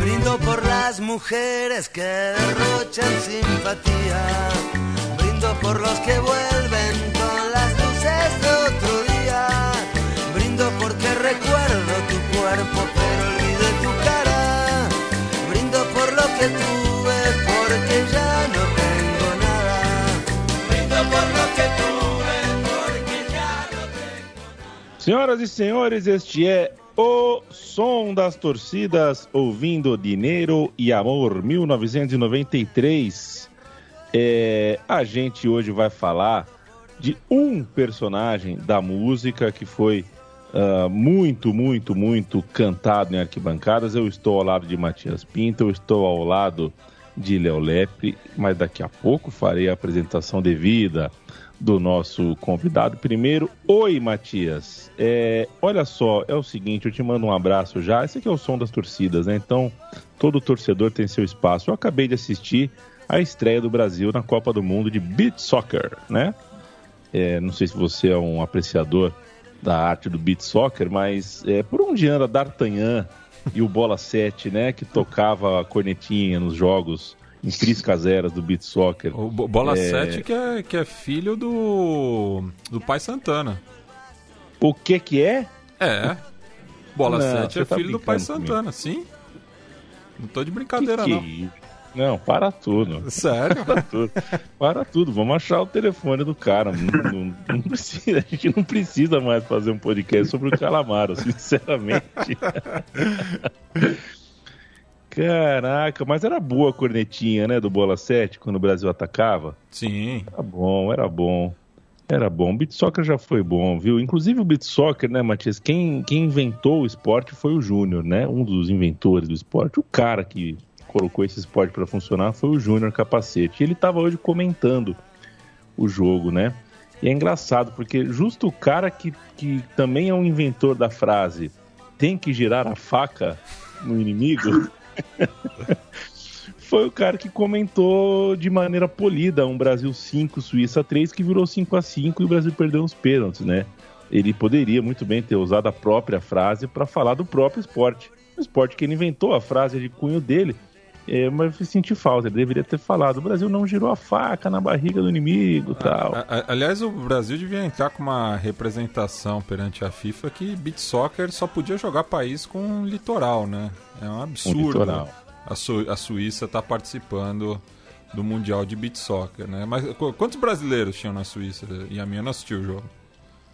Brindo por las mujeres que derrochan simpatía. Brindo por los que vuelven con las luces de otro día. Brindo porque recuerdo tu cuerpo, pero olvidé tu cara. Brindo por lo que tuve, porque ya no Senhoras e senhores, este é o som das torcidas ouvindo Dinheiro e Amor 1993. É, a gente hoje vai falar de um personagem da música que foi ah, muito, muito, muito cantado em arquibancadas. Eu estou ao lado de Matias Pinto, eu estou ao lado de Léo Lepre, mas daqui a pouco farei a apresentação devida do nosso convidado. Primeiro, oi Matias. É, olha só, é o seguinte, eu te mando um abraço já. Esse aqui é o som das torcidas, né? Então, todo torcedor tem seu espaço. Eu acabei de assistir a estreia do Brasil na Copa do Mundo de Beat Soccer, né? É, não sei se você é um apreciador da arte do beat soccer, mas é, por onde anda D'Artagnan e o Bola 7, né, que tocava a cornetinha nos jogos em triscas eras do beat soccer. O Bo- Bola É. 7 que é, que é filho do do pai Santana. O que que é? É. Bola Não, 7 você é tá filho do pai Santana, sim. Não tô de Que brincadeira que é não. isso? Não, para tudo. Sério? Para tudo. Para tudo. Vamos achar o telefone do cara. Não, não- não precisa, a gente não precisa mais fazer um podcast sobre o Calamaro, sinceramente. Caraca, mas era boa a cornetinha, né, do Bola 7, quando o Brasil atacava. Sim. Era bom, era bom. Era bom. O beat soccer já foi bom, viu? Inclusive o beat soccer, né, Matias? Quem, quem inventou o esporte foi o Júnior, né? Um dos inventores do esporte. O cara que colocou esse esporte para funcionar foi o Júnior Capacete. Ele estava hoje comentando o jogo, né? E é engraçado, porque justo o cara que, que também é um inventor da frase tem que girar a faca no inimigo foi o cara que comentou de maneira polida um Brasil 5, Suíça 3, que virou 5 a 5 e o Brasil perdeu os pênaltis, né? Ele poderia muito bem ter usado a própria frase para falar do próprio esporte. O esporte que ele inventou, a frase de cunho dele, é, mas eu senti falta, ele deveria ter falado. O Brasil não girou a faca na barriga do inimigo tal. A- a- aliás, o Brasil devia entrar com uma representação perante a FIFA que beat soccer só podia jogar país com litoral, né? É um Um absurdo. litoral. A, Su- a Suíça tá participando do Mundial de Beat Soccer, né? Mas qu- quantos brasileiros tinham na Suíça? E a minha não assistiu o jogo.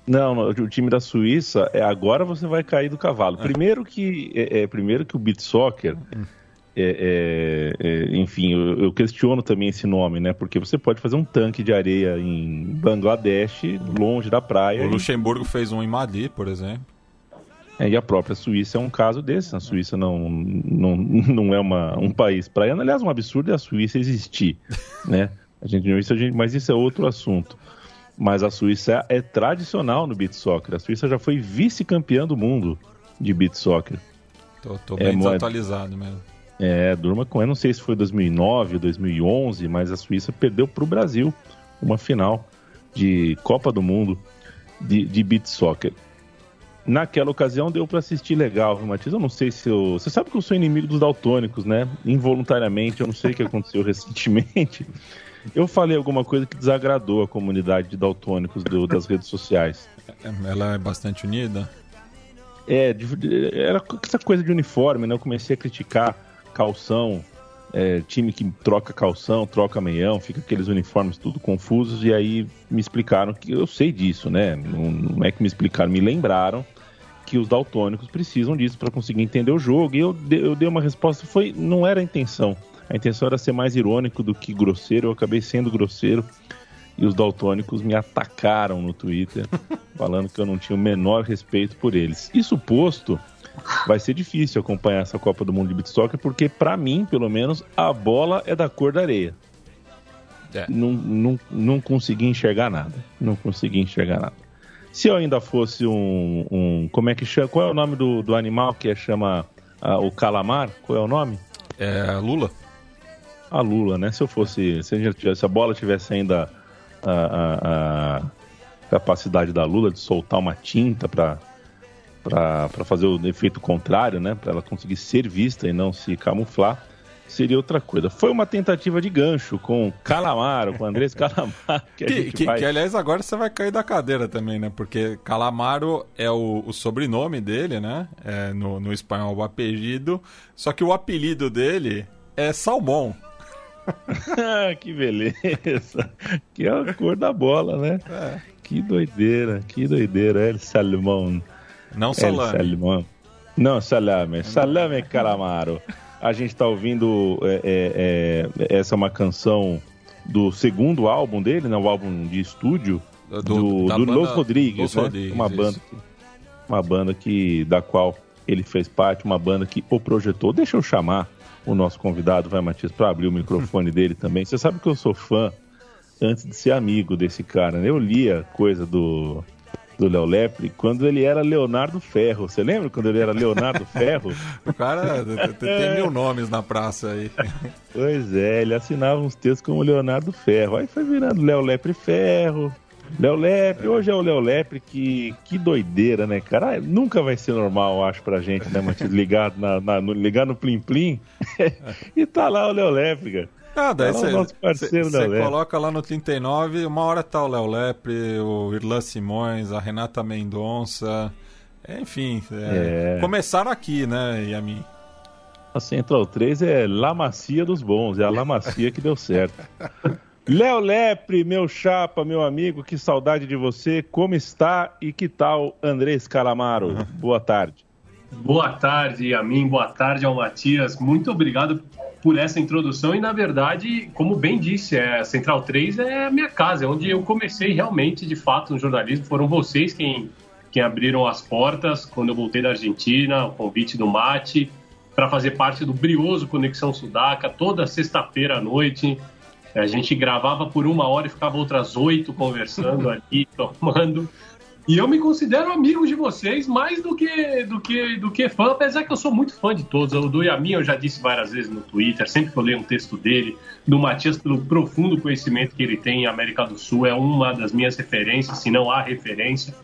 Não, não, o time da Suíça é agora você vai cair do cavalo. Primeiro que é, é, primeiro que o beat soccer é, é, é, enfim, eu, eu questiono também esse nome, né? Porque você pode fazer um tanque de areia em Bangladesh, longe da praia, O e- Luxemburgo fez um em Mali, por exemplo. é, e a própria Suíça é um caso desse. A Suíça não, não, não é uma, um país praiano. Aliás, um absurdo é a Suíça existir, né? A gente, isso a gente, mas isso é outro assunto. Mas a Suíça é, tradicional no beat soccer. A Suíça já foi vice-campeã do mundo de beat soccer. Tô, tô É, bem desatualizado mesmo. É, durma com. Eu não sei se foi 2009 ou 2011, mas a Suíça perdeu para o Brasil uma final de Copa do Mundo de, de beat soccer. Naquela ocasião deu para assistir legal, viu, Matias? Eu não sei se eu. Você sabe que eu sou inimigo dos daltônicos, né? Involuntariamente, eu não sei o que aconteceu recentemente. Eu falei alguma coisa que desagradou a comunidade de daltônicos do- das redes sociais. Ela é bastante unida. É, de- era essa coisa de uniforme, né? Eu comecei a criticar calção, é, time que troca calção, troca meião, fica aqueles uniformes tudo confusos, e aí me explicaram que eu sei disso, né? Não, não é que me explicaram, me lembraram que os daltônicos precisam disso para conseguir entender o jogo. E eu, eu dei uma resposta, foi, não era a intenção. A intenção era ser mais irônico do que grosseiro, eu acabei sendo grosseiro. E os daltônicos me atacaram no Twitter, falando que eu não tinha o menor respeito por eles. Isso posto, vai ser difícil acompanhar essa Copa do Mundo de Beat Soccer, porque pra mim, pelo menos, a bola é da cor da areia. É. Não, não, não consegui enxergar nada. Não consegui enxergar nada. Se eu ainda fosse um. um- como é que chama? Qual é o nome do, do animal que é, chama ah, o calamar? Qual é o nome? É Lula? A Lula, né? Se eu fosse. Se a, tivesse- se a bola tivesse ainda a, a, a capacidade da Lula de soltar uma tinta para para fazer o efeito contrário, né? Para ela conseguir ser vista e não se camuflar, seria outra coisa. Foi uma tentativa de gancho com Calamaro, com Andrés Calamaro. Que, que, que, vai... que, aliás, agora você vai cair da cadeira também, né? Porque Calamaro é o, o sobrenome dele, né? É, no, no espanhol, o apelido. Só que o apelido dele é Salmão. que beleza! Que é a cor da bola, né? É. Que doideira, que doideira. El Salmão. Não salame. El Salmão. Não, salame. Salame Calamaro. A gente está ouvindo. É, é, é, essa é uma canção do segundo álbum dele, né? O álbum de estúdio do, do, do Los Rodrigues, Los né? Rodrigues, uma banda, que, uma banda que da qual ele fez parte, uma banda que o projetou. Deixa eu chamar o nosso convidado, vai Matias, para abrir o microfone dele também. Você sabe que eu sou fã antes de ser amigo desse cara. Né? Eu lia coisa do do Léo Lepre quando ele era Leonardo Ferro. Você lembra quando ele era Leonardo Ferro? o cara tem é. mil nomes na praça aí. Pois é, ele assinava uns textos como Leonardo Ferro. Aí foi virando Léo Lepre Ferro. Léo Lepre, hoje é o Léo Lepre, que, que doideira, né, cara? Ah, nunca vai ser normal, acho, pra gente, né, Matias? Ligar, na, na, no, ligar no Plim Plim e tá lá o Léo Lepre, cara. Ah, daí você coloca lá no 39, uma hora tá o Léo Lepre, o Irlan Simões, a Renata Mendonça, enfim, é, é. começaram aqui, né, Yamin? A Central 3 é La Macia dos bons, é a La Macia que deu certo. Léo Lepre, meu chapa, meu amigo, que saudade de você, como está e que tal Andrés Calamaro? Boa tarde. Boa tarde a mim, boa tarde ao Matias. Muito obrigado por essa introdução e, na verdade, como bem disse, a Central 3 é a minha casa, é onde eu comecei realmente, de fato, no jornalismo. Foram vocês quem, quem abriram as portas quando eu voltei da Argentina, o convite do Mate, para fazer parte do brioso Conexão Sudaca, toda sexta-feira à noite. A gente gravava por uma hora e ficava outras oito conversando ali, tomando. E eu me considero amigo de vocês mais do que, do que, do que fã, apesar que eu sou muito fã de todos. O do Yamin eu já disse várias vezes no Twitter, sempre que eu leio um texto dele, do Matias, pelo profundo conhecimento que ele tem em América do Sul, é uma das minhas referências, se não a referência.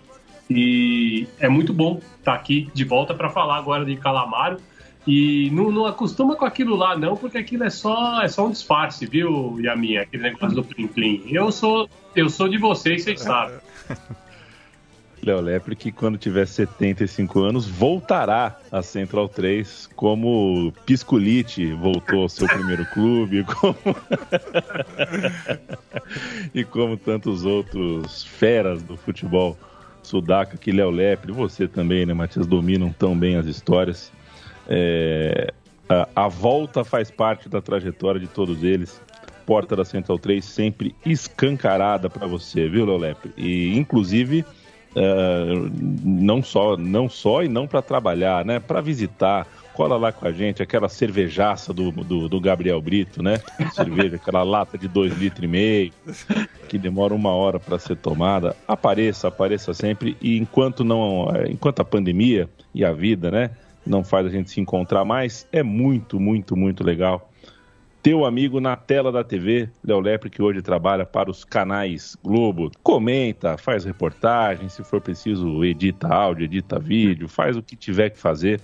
E é muito bom estar aqui de volta para falar agora de Calamaro. E não, não, acostuma com aquilo lá, não, porque aquilo é só, é só um disfarce, viu, Yamin? Aquele negócio do Plim Plim. Eu sou, eu sou de vocês, vocês sabem. Léo Lepre, que quando tiver 75 anos voltará à Central 3 como Piscolite voltou ao seu primeiro clube, como... e como tantos outros feras do futebol sudaca, que Léo Lepre, você também, né, Matias, dominam tão bem as histórias. É... A, a volta faz parte da trajetória de todos eles porta da Central 3 sempre escancarada para você, viu, Léo Lepre? E, inclusive, Uh, não só não só e não para trabalhar, né? Para visitar. Cola lá com a gente, aquela cervejaça do, do, do Gabriel Brito, né? Cerveja, aquela lata de dois litros e meio, que demora uma hora para ser tomada. Apareça, apareça sempre. E enquanto não, enquanto a pandemia e a vida, né, não faz a gente se encontrar mais, é muito, muito, muito legal teu amigo na tela da TV, Léo Lepre, que hoje trabalha para os canais Globo. Comenta, faz reportagem, se for preciso, edita áudio, edita vídeo, faz o que tiver que fazer.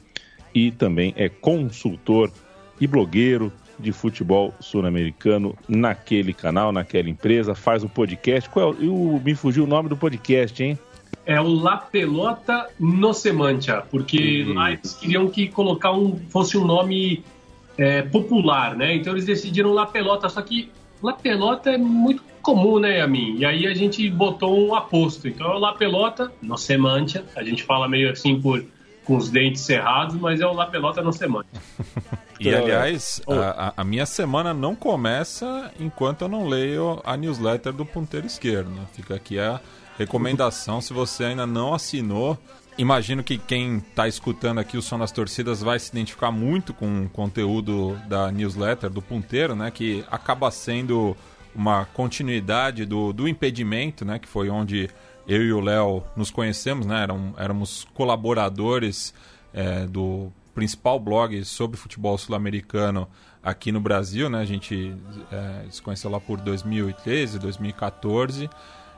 E também é consultor e blogueiro de futebol sul-americano naquele canal, naquela empresa, faz o podcast. Qual é o, me fugiu o nome do podcast, hein? É o La Pelota no Semantia, porque lá eles queriam que colocar um fosse um nome é, popular, né? Então eles decidiram La Pelota, só que La Pelota é muito comum, né, a mim? E aí a gente botou um aposto. Então é La Pelota no Semantia, a gente fala meio assim por com os dentes cerrados, mas é o La Pelota no Semantia. E aliás, a, a, minha semana não começa enquanto eu não leio a newsletter do Ponteiro Esquerdo. Né? Fica aqui a recomendação, se você ainda não assinou, Imagino que quem está escutando aqui o Som das Torcidas vai se identificar muito com o conteúdo da newsletter do Punteiro, né? Que acaba sendo uma continuidade do, do impedimento, né? Que foi onde eu e o Léo nos conhecemos, né? Éramos colaboradores é, do principal blog sobre futebol sul-americano aqui no Brasil, né? A gente é, se conheceu lá por 2013, 2014.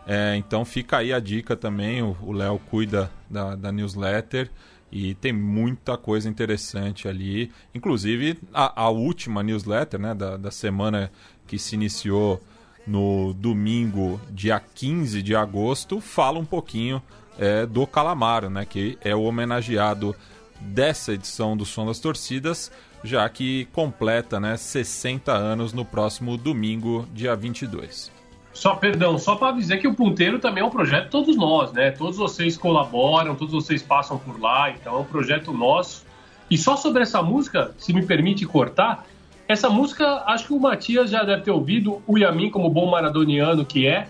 É, então fica aí a dica também. O Léo cuida da, da, newsletter e tem muita coisa interessante ali. Inclusive a, a última newsletter né, da, da semana que se iniciou no domingo, dia 15 de agosto, fala um pouquinho é, do Calamaro, né, que é o homenageado dessa edição do Som das Torcidas, já que completa né, 60 anos no próximo domingo, dia 22. Só, perdão, só para dizer que o Ponteiro também é um projeto todos nós, né? Todos vocês colaboram, todos vocês passam por lá, então é um projeto nosso. E só sobre essa música, se me permite cortar, essa música acho que o Matias já deve ter ouvido, o Yamin, como bom maradoniano que é,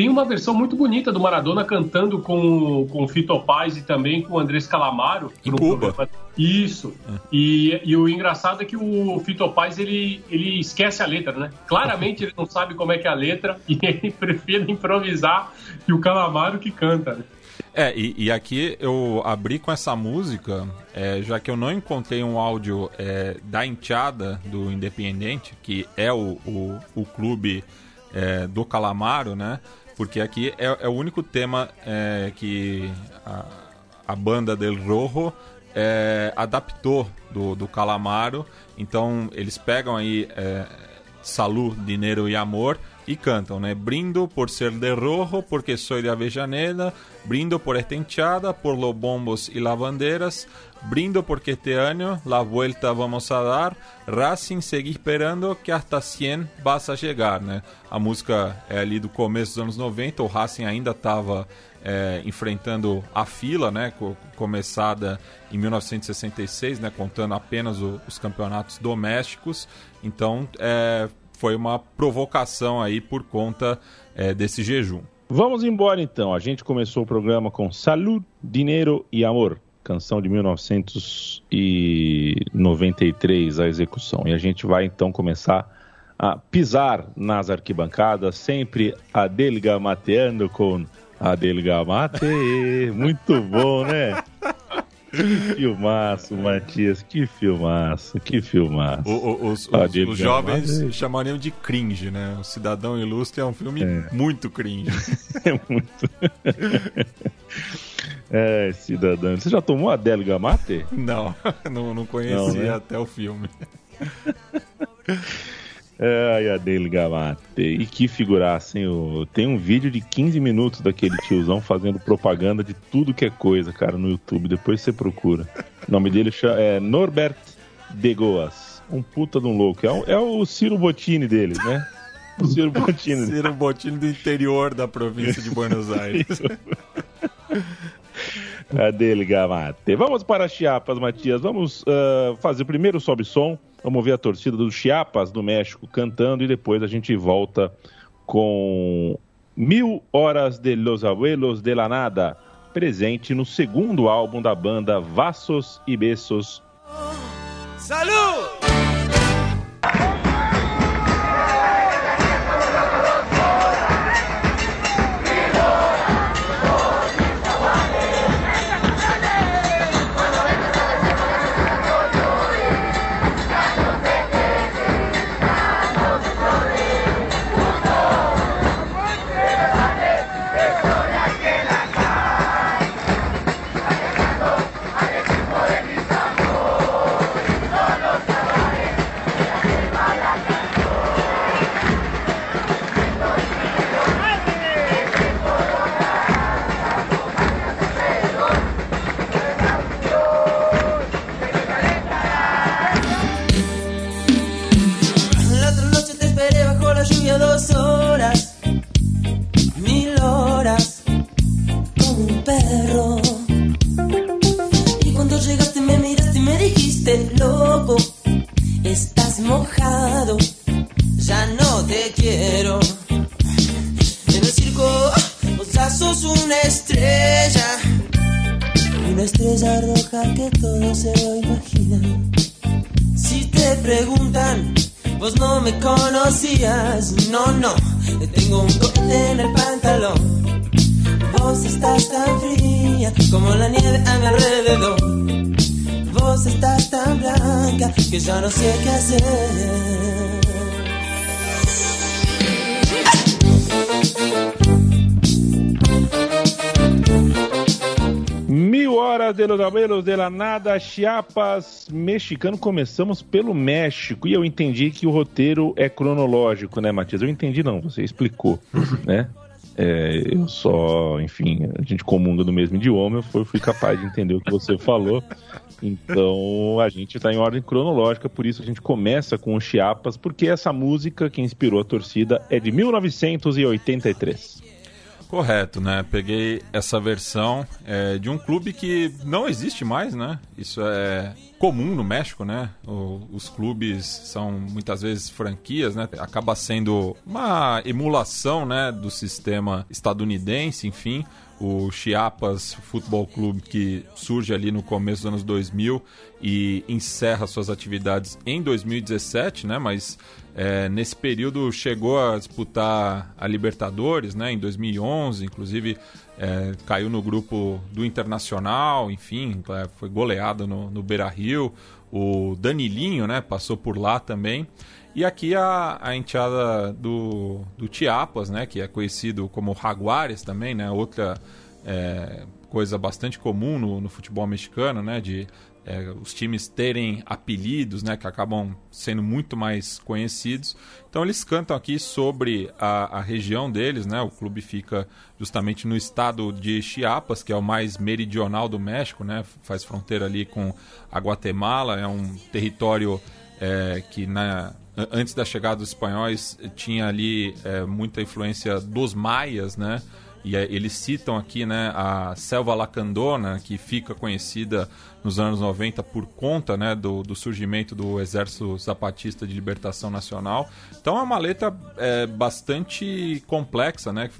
tem uma versão muito bonita do Maradona cantando com, com Fito Paz e também com o Andrés Calamaro. Em Cuba. Programa. Isso. É. E, e o engraçado é que o Fito Paz, ele, ele esquece a letra, né? Claramente ele não sabe como é que é a letra e ele prefere improvisar e o Calamaro que canta, né? É, e, e, aqui eu abri com essa música, é, já que eu não encontrei um áudio é, da Enteada do Independente, que é o, o, o clube é, do Calamaro, né? Porque aqui é, é o único tema é, que a, a, banda del Rojo é, adaptou do, do Calamaro. Então eles pegam aí é, Dinheiro e Amor e cantam, né? Brindo por ser de rojo, porque sou de Avellaneda. Brindo por esta hinchada, por los bombos y las banderas. Brindo porque este año la vuelta vamos a dar. Racing segue esperando que hasta 100 vas a chegar, né? A música é ali do começo dos anos 90. O Racing ainda estava é, enfrentando a fila, né? Começada em 1966, né? Contando apenas o, os campeonatos domésticos. Então, é, foi uma provocação aí por conta é, desse jejum. Vamos embora então. A gente começou o programa com Salud, Dinheiro e Amor canção de 1993, a execução. E a gente vai então começar a pisar nas arquibancadas, sempre adelgamateando com Adelgamate. Muito bom, né? Que filmaço, Matias, que filmaço, que filmaço. O, o, os, os, os, jovens chamariam de cringe, né? O Cidadão Ilustre é um filme é. muito cringe. é muito. É, cidadão. Você já tomou a Delga Mate? Não, não, não conhecia não, né? até o filme. Ai, a Delga Mate. E que figuraça, hein? Tem um vídeo de 15 minutos daquele tiozão fazendo propaganda de tudo que é coisa, cara, no YouTube. Depois você procura. O nome dele é Norbert de Goas. Um puta de um louco. É, o, é o Ciro Bottini deles, né? O Ciro Bottini. Ciro Bottini do interior da província de Buenos Aires. Adele Gamate. Vamos para Chiapas, Matias. Vamos uh, fazer primeiro o sobe som. Vamos ver a torcida do Chiapas do México cantando e depois a gente volta com Mil Horas de Los Abuelos de la Nada, presente no segundo álbum da banda Vassos e Besos. Salud! una estrella roja que todo se lo imagina. Si te preguntan, vos no me conocías, no, no, te tengo un cohete en el pantalón. Vos estás tan fría como la nieve a mi alrededor. Vos estás tan blanca que ya no sé qué hacer. Horas de los abuelos de la nada, Chiapas, mexicano. Começamos pelo México e eu entendi que o roteiro é cronológico, né, Matias? Eu entendi não, você explicou, né? É, eu só, enfim, a gente comunga no mesmo idioma, eu fui, fui capaz de entender o que você falou. Então a gente está em ordem cronológica, por isso a gente começa com o Chiapas, porque essa música que inspirou a torcida é de 1983. Correto, né? Peguei essa versão é, de um clube que não existe mais, né? Isso é comum no México, né? O, os clubes são muitas vezes franquias, né? Acaba sendo uma emulação, né, do sistema estadunidense, enfim o Chiapas Futebol Clube, que surge ali no começo dos anos 2000 e encerra suas atividades em 2017, né? Mas é, nesse período chegou a disputar a Libertadores, né? Em 2011, inclusive é, caiu no grupo do Internacional, enfim, é, foi goleado no, no Beira-Rio. O Danilinho, né? Passou por lá também. E aqui a, a enteada do, do Chiapas, né, que é conhecido como Jaguares também, né, outra é, coisa bastante comum no, no, futebol mexicano, né, de é, os times terem apelidos, né, que acabam sendo muito mais conhecidos. Então eles cantam aqui sobre a, a região deles, né, o clube fica justamente no estado de Chiapas, que é o mais meridional do México, né, faz fronteira ali com a Guatemala, é um território é, que na antes da chegada dos espanhóis tinha ali é, muita influência dos maias, né? E é, eles citam aqui né, a selva lacandona, que fica conhecida nos anos 90 por conta né, do, do surgimento do Exército Zapatista de Libertação Nacional. Então é uma letra é, bastante complexa, né,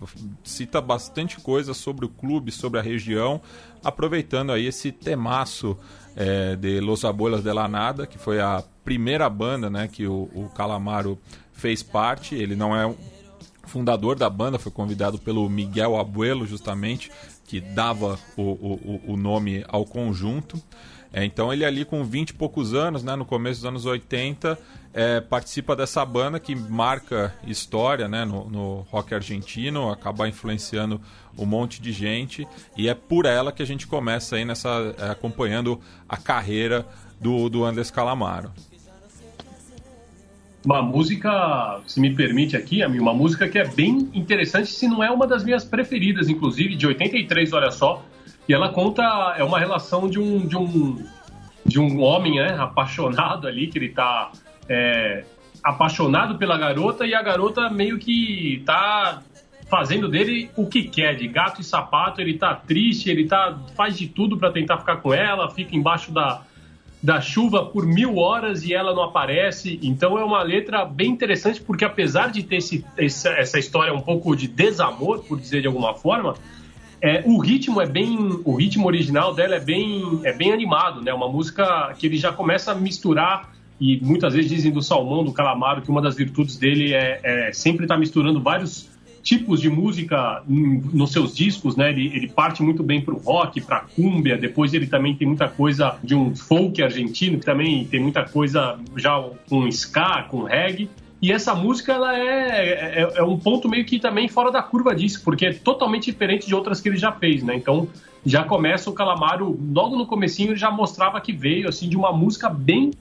cita bastante coisa sobre o clube, sobre a região, aproveitando aí esse temaço é, de Los Abuelos de la Nada, que foi a primeira banda né, que o, o Calamaro fez parte. Ele não é fundador da banda, foi convidado pelo Miguel Abuelo, justamente, que dava o, o, o nome ao conjunto. É, então ele ali com 20 e poucos anos, né, no começo dos anos 80, é, participa dessa banda que marca história né, no, no, rock argentino, acaba influenciando um monte de gente e é por ela que a gente começa aí nessa é, acompanhando a carreira do, do Andrés Calamaro. Uma música, se me permite aqui, uma música que é bem interessante, se não é uma das minhas preferidas, inclusive, de 83, olha só. E ela conta, é uma relação de um, de um, de um homem né, apaixonado ali, que ele tá é, apaixonado pela garota e a garota meio que tá fazendo dele o que quer, de gato e sapato, ele tá triste, ele tá faz de tudo para tentar ficar com ela, fica embaixo da, da chuva por mil horas e ela não aparece. Então é uma letra bem interessante, porque apesar de ter esse, essa história um pouco de desamor, por dizer de alguma forma, é, o ritmo é bem. O ritmo original dela é bem, é bem animado, né? Uma música que ele já começa a misturar. E muitas vezes dizem do Salmão, do Calamaro, que uma das virtudes dele é, é sempre estar tá misturando vários tipos de música nos seus discos, né? Ele, ele parte muito bem pro rock, pra cumbia, depois ele também tem muita coisa de um folk argentino, que também tem muita coisa já com ska, com reggae. E essa música, ela é, é, é, um ponto meio que também fora da curva disso, porque é totalmente diferente de outras que ele já fez, né? Então, já começa o Calamaro, logo no comecinho ele já mostrava que veio, assim, de uma música bem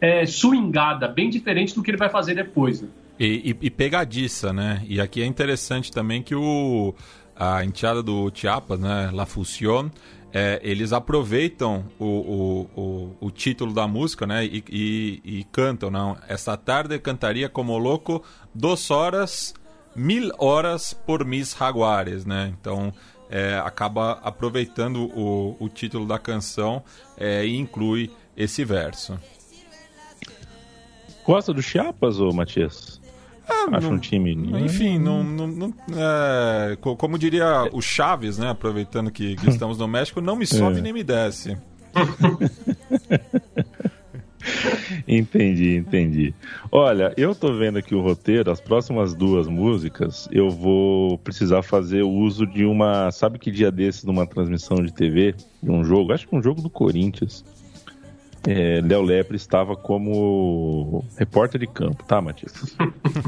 é, swingada, bem diferente do que ele vai fazer depois, né? E, e, e, pegadiça, né? E aqui é interessante também que o, a enteada do Chiapas, né? La Fusión, é, eles aproveitam o, o, o, o, título da música, né? E, e, e, cantam, não? Esta tarde cantaria como louco duas horas, mil horas por mis jaguares, né? Então é, acaba aproveitando o, o título da canção é, e inclui esse verso. Gosta do Chiapas, ô Matias? É, Acho não, um time. Enfim, não, não, não é, como diria o Chaves, né? Aproveitando que, que estamos no México, não me sobe é. nem me desce. entendi, entendi. Olha, eu tô vendo aqui o roteiro, as próximas duas músicas, eu vou precisar fazer uso de uma. Sabe que dia desses, numa transmissão de TV, de um jogo, acho que um jogo do Corinthians é, Léo Lepre estava como repórter de campo, tá, Matias?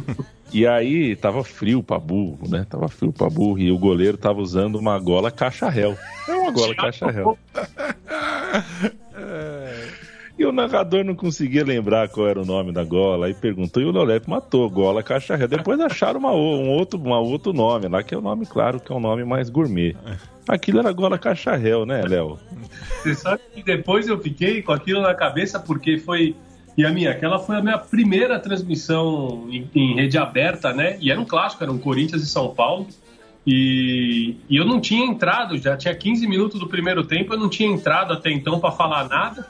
e aí tava frio pra burro, né? Tava frio pra burro e o goleiro tava usando uma gola caixa-réu. É uma gola caixa-réu. E o narrador não conseguia lembrar qual era o nome da gola. Aí perguntou e o Léo matou. Gola caixa-réu. Depois acharam uma, um outro, uma outro nome lá, que é o nome, claro, que é um nome mais gourmet. Aquilo era gola caixa-réu, né, Léo? Você sabe que depois eu fiquei com aquilo na cabeça porque foi. E a minha, aquela foi a minha primeira transmissão em, em rede aberta, né? E era um clássico, era um Corinthians e São Paulo. E, e, eu não tinha entrado, já tinha 15 minutos do primeiro tempo, eu não tinha entrado até então para falar nada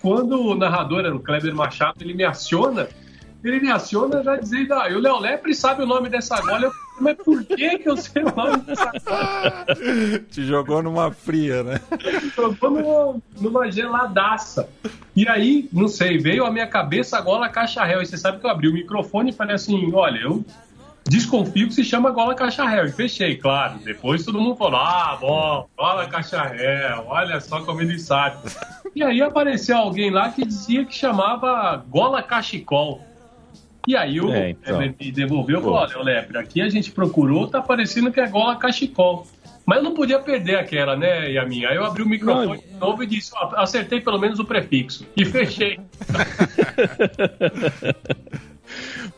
quando o narrador era o Kleber Machado, ele me aciona, ele me aciona já dizendo, ah, o Léo Lepre sabe o nome dessa gola. Eu mas por que, que eu sei o nome dessa gola? Te jogou numa fria, né? jogou numa, numa geladaça. E aí, não sei, veio a minha cabeça a gola caixa réu. E você sabe que eu abri o microfone e falei assim, olha, eu desconfio que se chama gola caixa réu. E fechei, claro. Depois todo mundo falou, ah, bom, gola caixa réu, olha só como ele sabe. E aí apareceu alguém lá que dizia que chamava gola cachecol. E aí o é, então. me devolveu e falou: olha, Lepre, aqui a gente procurou, tá parecendo que é gola cachecol. Mas eu não podia perder aquela, né, Yamin? Aí eu abri o microfone não. de novo e disse: ó, acertei pelo menos o prefixo. E fechei.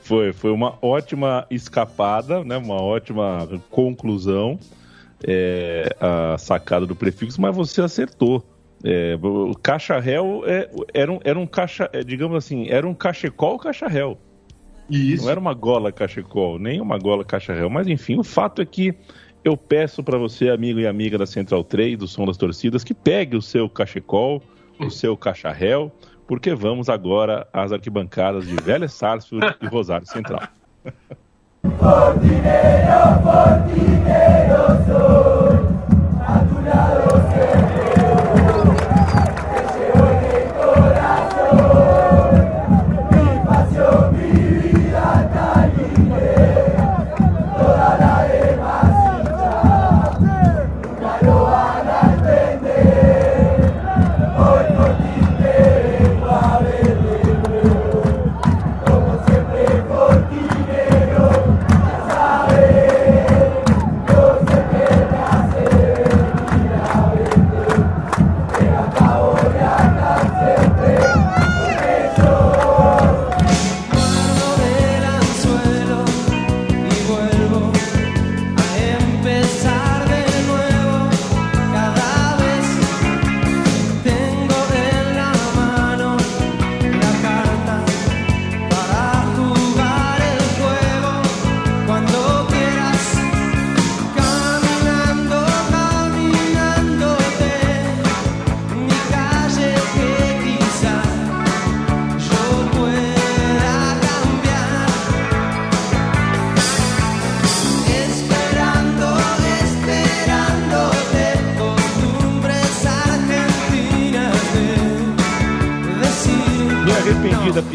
foi, foi uma ótima escapada, né? Uma ótima conclusão. É, a sacada do prefixo, mas você acertou. É, o caixa réu é, era, um, era um caixa, é, digamos assim, era um cachecol caixa réu. Isso. Não era uma gola cachecol, nem uma gola caixa réu. Mas enfim, o fato é que eu peço para você, amigo e amiga da Central 3, do Som das Torcidas, que pegue o seu cachecol, o seu caixa réu, porque vamos agora às arquibancadas de Velha Sarsfield e Rosário Central. Fortineiro, fortineiro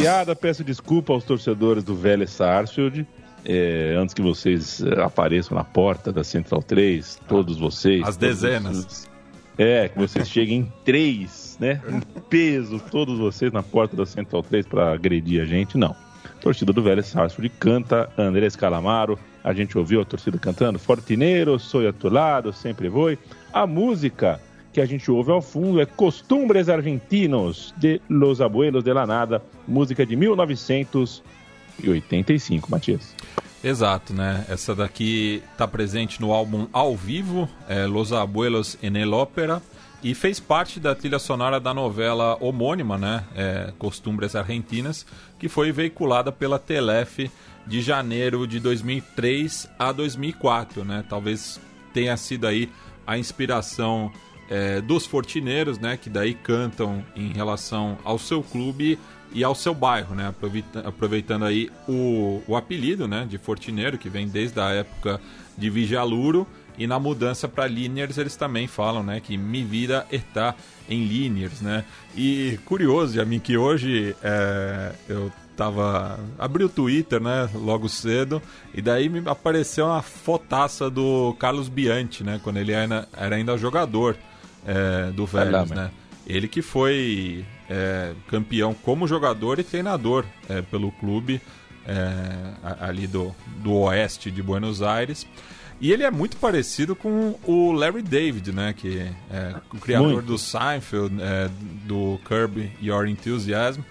piada, peço desculpa aos torcedores do Vélez Sarsfield. É, antes que vocês é, apareçam na porta da Central 3, todos vocês. As dezenas. Todos, é, que vocês cheguem em três, né? Em peso, todos vocês na porta da Central 3 para agredir a gente. Não. torcida do Vélez Sarsfield canta Andrés Calamaro. A gente ouviu a torcida cantando Fortineiro, Sou a tu lado, sempre vou. A música que a gente ouve ao fundo é Costumbres Argentinos de Los Abuelos de la Nada, música de 1985, Matias. Exato, né? Essa daqui está presente no álbum ao vivo, é, Los Abuelos en el Ópera, e fez parte da trilha sonora da novela homônima, né? É, Costumbres Argentinas, que foi veiculada pela Telef de janeiro de 2003 a 2004, né? Talvez tenha sido aí a inspiração é, dos fortineiros, né, que daí cantam em relação ao seu clube e ao seu bairro, né, aproveitando aí o, o apelido, né, de fortineiro que vem desde a época de Vijaluro e na mudança para Liniers eles também falam, né, que mi vida está em Liniers, né, e curioso, a mim que hoje é, eu tava abri o Twitter, né, logo cedo, e daí me apareceu uma fotaça do Carlos Bianchi, né, quando ele era, era ainda jogador é, do Vélez, né? Ele que foi é, campeão como jogador e treinador é, pelo clube é, ali do, do oeste de Buenos Aires. E ele é muito parecido com o Larry David, né? Que é o criador muito. do Seinfeld, é, do Curb Your Enthusiasm.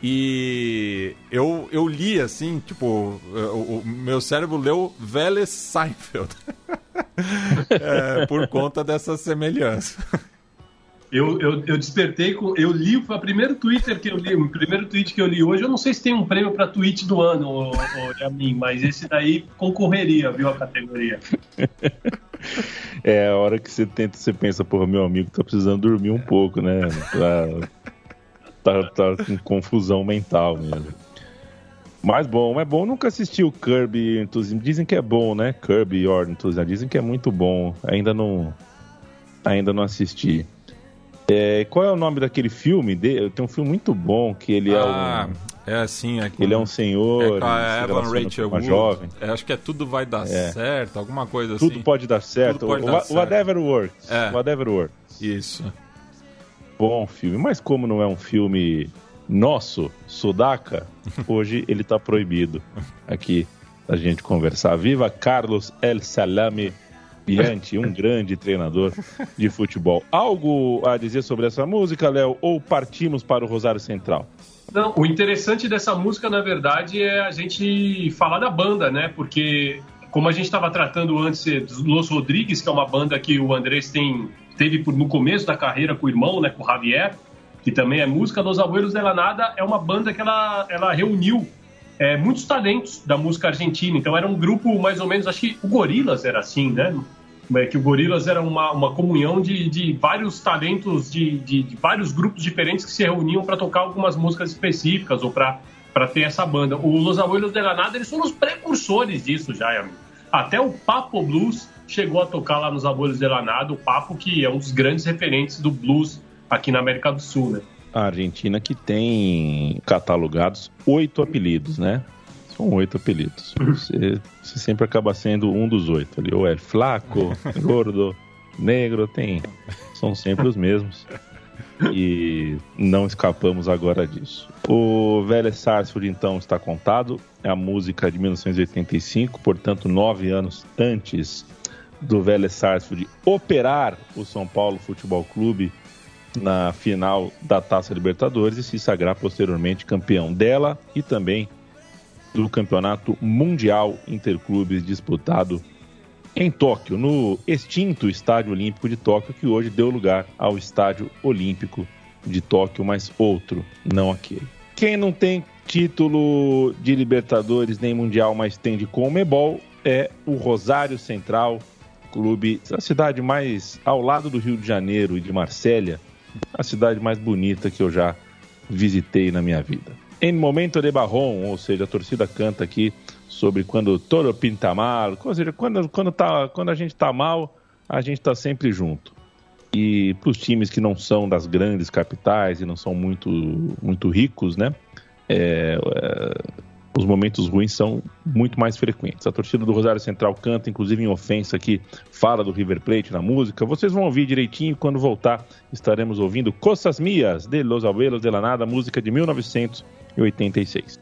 E eu, eu li assim, tipo, o, o meu cérebro leu Vélez Seinfeld. é, por conta dessa semelhança. Eu, eu, eu, despertei com. Eu li, foi o primeiro Twitter que eu li, o primeiro tweet que eu li hoje. Eu não sei se tem um prêmio para tweet do ano, ô, Yamin, mas esse daí concorreria, viu, a categoria. É, a hora que você tenta, você pensa, porra, meu amigo tá precisando dormir um pouco, né? Pra, tá, tá com confusão mental mesmo. Mas bom, é bom. Nunca assisti o Kirby Enthusiasm. Dizem que é bom, né? Kirby Your Enthusiasm. Dizem que é muito bom. Ainda não, ainda não assisti. É, qual é o nome daquele filme? De, tem um filme muito bom que ele ah, é um. É assim, é Ele é um senhor. É com a Evan Rachel uma Wood. jovem. É, acho que é tudo vai dar é. certo, alguma coisa tudo assim. Tudo pode dar certo. Pode o, dar certo. Whatever works. É. Whatever works. Isso. Bom filme. Mas como não é um filme nosso, Sudaca, hoje ele está proibido aqui a gente conversar. Viva Carlos El Salame Bianchi, um grande treinador de futebol. Algo a dizer sobre essa música, Léo, ou partimos para o Rosário Central? Não, o interessante dessa música, na verdade, é a gente falar da banda, né? Porque, como a gente estava tratando antes dos Los Rodrigues, que é uma banda que o Andrés tem, teve no começo da carreira com o irmão, né? Com o Javier, que também é música dos Abuelos de la Nada, é uma banda que ela, ela reuniu é, muitos talentos da música argentina. Então era um grupo mais ou menos, acho que o Gorilas era assim, né? É, que o Gorilas era uma, uma comunhão de, de vários talentos de, de, de vários grupos diferentes que se reuniam para tocar algumas músicas específicas ou para ter essa banda. O Los Abuelos de la Nada, eles foram os precursores disso já, amigo. Até o Papo Blues chegou a tocar lá nos Abuelos de la Nada, o Papo que é um dos grandes referentes do blues aqui na América do Sul, né? a Argentina que tem catalogados oito apelidos, né? São oito apelidos. Você, você, sempre acaba sendo um dos oito ali. Ou é flaco, gordo, negro, tem. São sempre os mesmos. E não escapamos agora disso. O Velho Sarsfield, então, está contado. É a música de 1985, portanto, nove anos antes do Velho Sarsfield operar o São Paulo Futebol Clube na final da Taça Libertadores e se sagrar posteriormente campeão dela e também do Campeonato Mundial Interclubes disputado em Tóquio, no extinto Estádio Olímpico de Tóquio, que hoje deu lugar ao Estádio Olímpico de Tóquio, mas outro, não aquele. Quem não tem título de Libertadores nem Mundial, mas tem de Comebol, é o Rosário Central, clube, a cidade mais ao lado do Rio de Janeiro e de Marsella, a cidade mais bonita que eu já visitei na minha vida. Em momento de barrom, ou seja, a torcida canta aqui sobre quando todo pinta mal, ou seja, quando, quando, tá, quando a gente tá mal, a gente tá sempre junto. E para os times que não são das grandes capitais e não são muito, muito ricos, né? É, é, os momentos ruins são muito mais frequentes. A torcida do Rosário Central canta, inclusive em ofensa aqui, fala do River Plate na música. Vocês vão ouvir direitinho quando voltar. Estaremos ouvindo Cosas Mias de Los Abuelos de la Nada, música de 1986.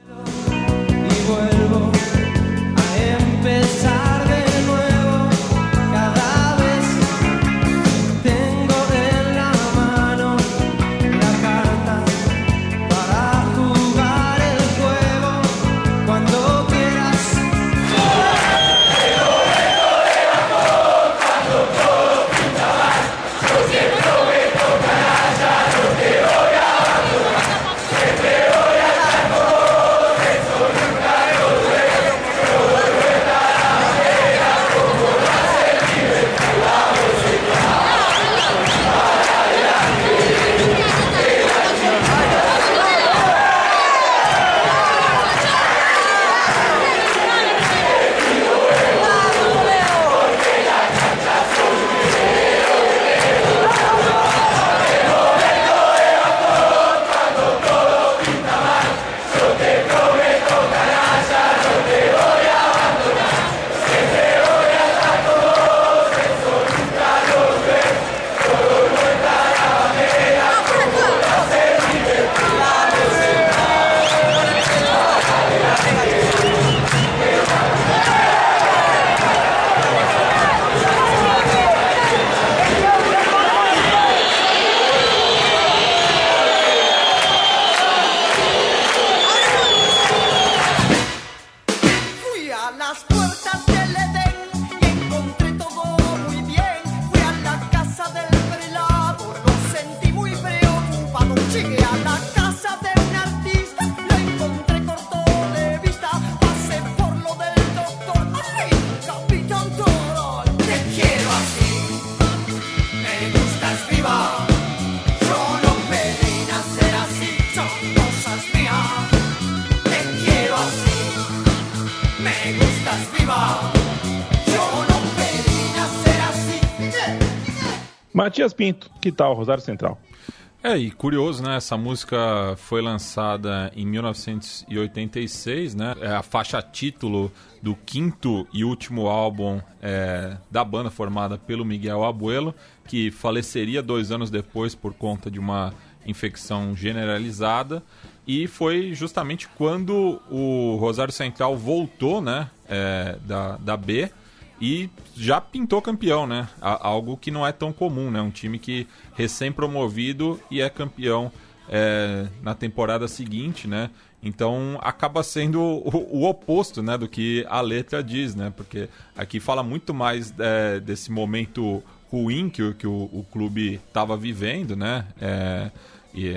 Matias Pinto, que tal Rosário Central? É, e curioso, né? Essa música foi lançada em 1986, né? É a faixa título do quinto e último álbum é, da banda formada pelo Miguel Abuelo, que faleceria dois anos depois por conta de uma infecção generalizada. E foi justamente quando o Rosário Central voltou, né? É, da, da B e já pintou campeão, né? Algo que não é tão comum, né? Um time que recém-promovido e é campeão é, na temporada seguinte, né? Então acaba sendo o, o, oposto, né, do que a letra diz, né? Porque aqui fala muito mais é, desse momento ruim que, que o, o clube estava vivendo, né? É, e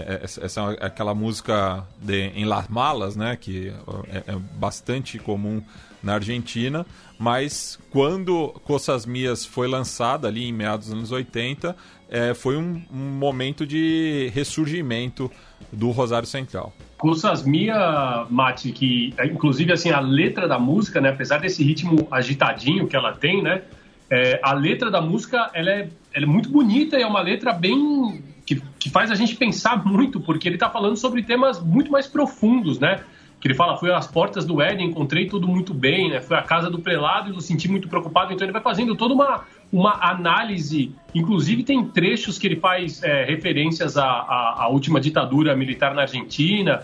essa é aquela música de, em Las Malas, né? Que é, é bastante comum na Argentina, mas quando Coças Mias foi lançada ali em meados dos anos 80, é, foi um, um, momento de ressurgimento do Rosário Central. Coças Mia, Mati, que é, inclusive assim a letra da música, né, apesar desse ritmo agitadinho que ela tem, né, é, a letra da música ela é, ela é muito bonita e é uma letra bem que, que faz a gente pensar muito, porque ele está falando sobre temas muito mais profundos, né? Que ele fala, fui às portas do Éden, encontrei tudo muito bem, né? Fui à casa do prelado e me senti muito preocupado. Então ele vai fazendo toda uma, uma análise, inclusive tem trechos que ele faz é, referências à, à, à, última ditadura militar na Argentina.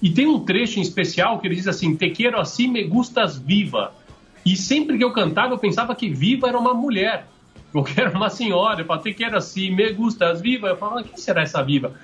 E tem um trecho em especial que ele diz assim, te quero assim, me gustas viva. E sempre que eu cantava, eu pensava que viva era uma mulher. Eu quero uma senhora. Eu falo, te quero assim, me gustas viva. Eu falo, quem será essa viva?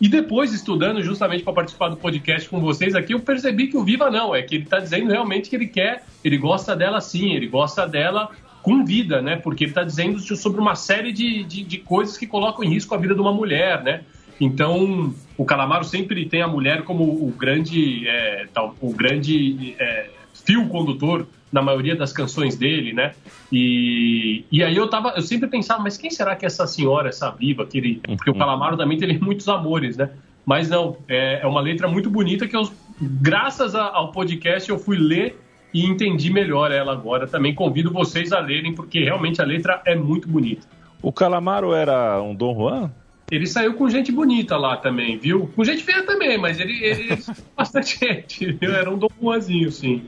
E depois, estudando justamente para participar do podcast com vocês aqui, eu percebi que o Viva não, é que ele está dizendo realmente que ele quer, ele gosta dela sim, ele gosta dela com vida, né? Porque ele está dizendo sobre uma série de, de, de, coisas que colocam em risco a vida de uma mulher, né? Então, o Calamaro sempre tem a mulher como o grande, é, o grande é, fio condutor na maioria das canções dele, né? E, e aí eu tava, eu sempre pensava, mas quem será que é essa senhora, essa viva, que ele, porque o uhum. Calamaro também tem muitos amores, né? Mas não, é, é uma letra muito bonita que eu, graças a, ao podcast eu fui ler e entendi melhor ela agora. Também convido vocês a lerem porque realmente a letra é muito bonita. O Calamaro era um Dom Juan? Ele saiu com gente bonita lá também, viu? Com gente feia também, mas ele, ele bastante gente, viu? Era um Dom Juanzinho, sim.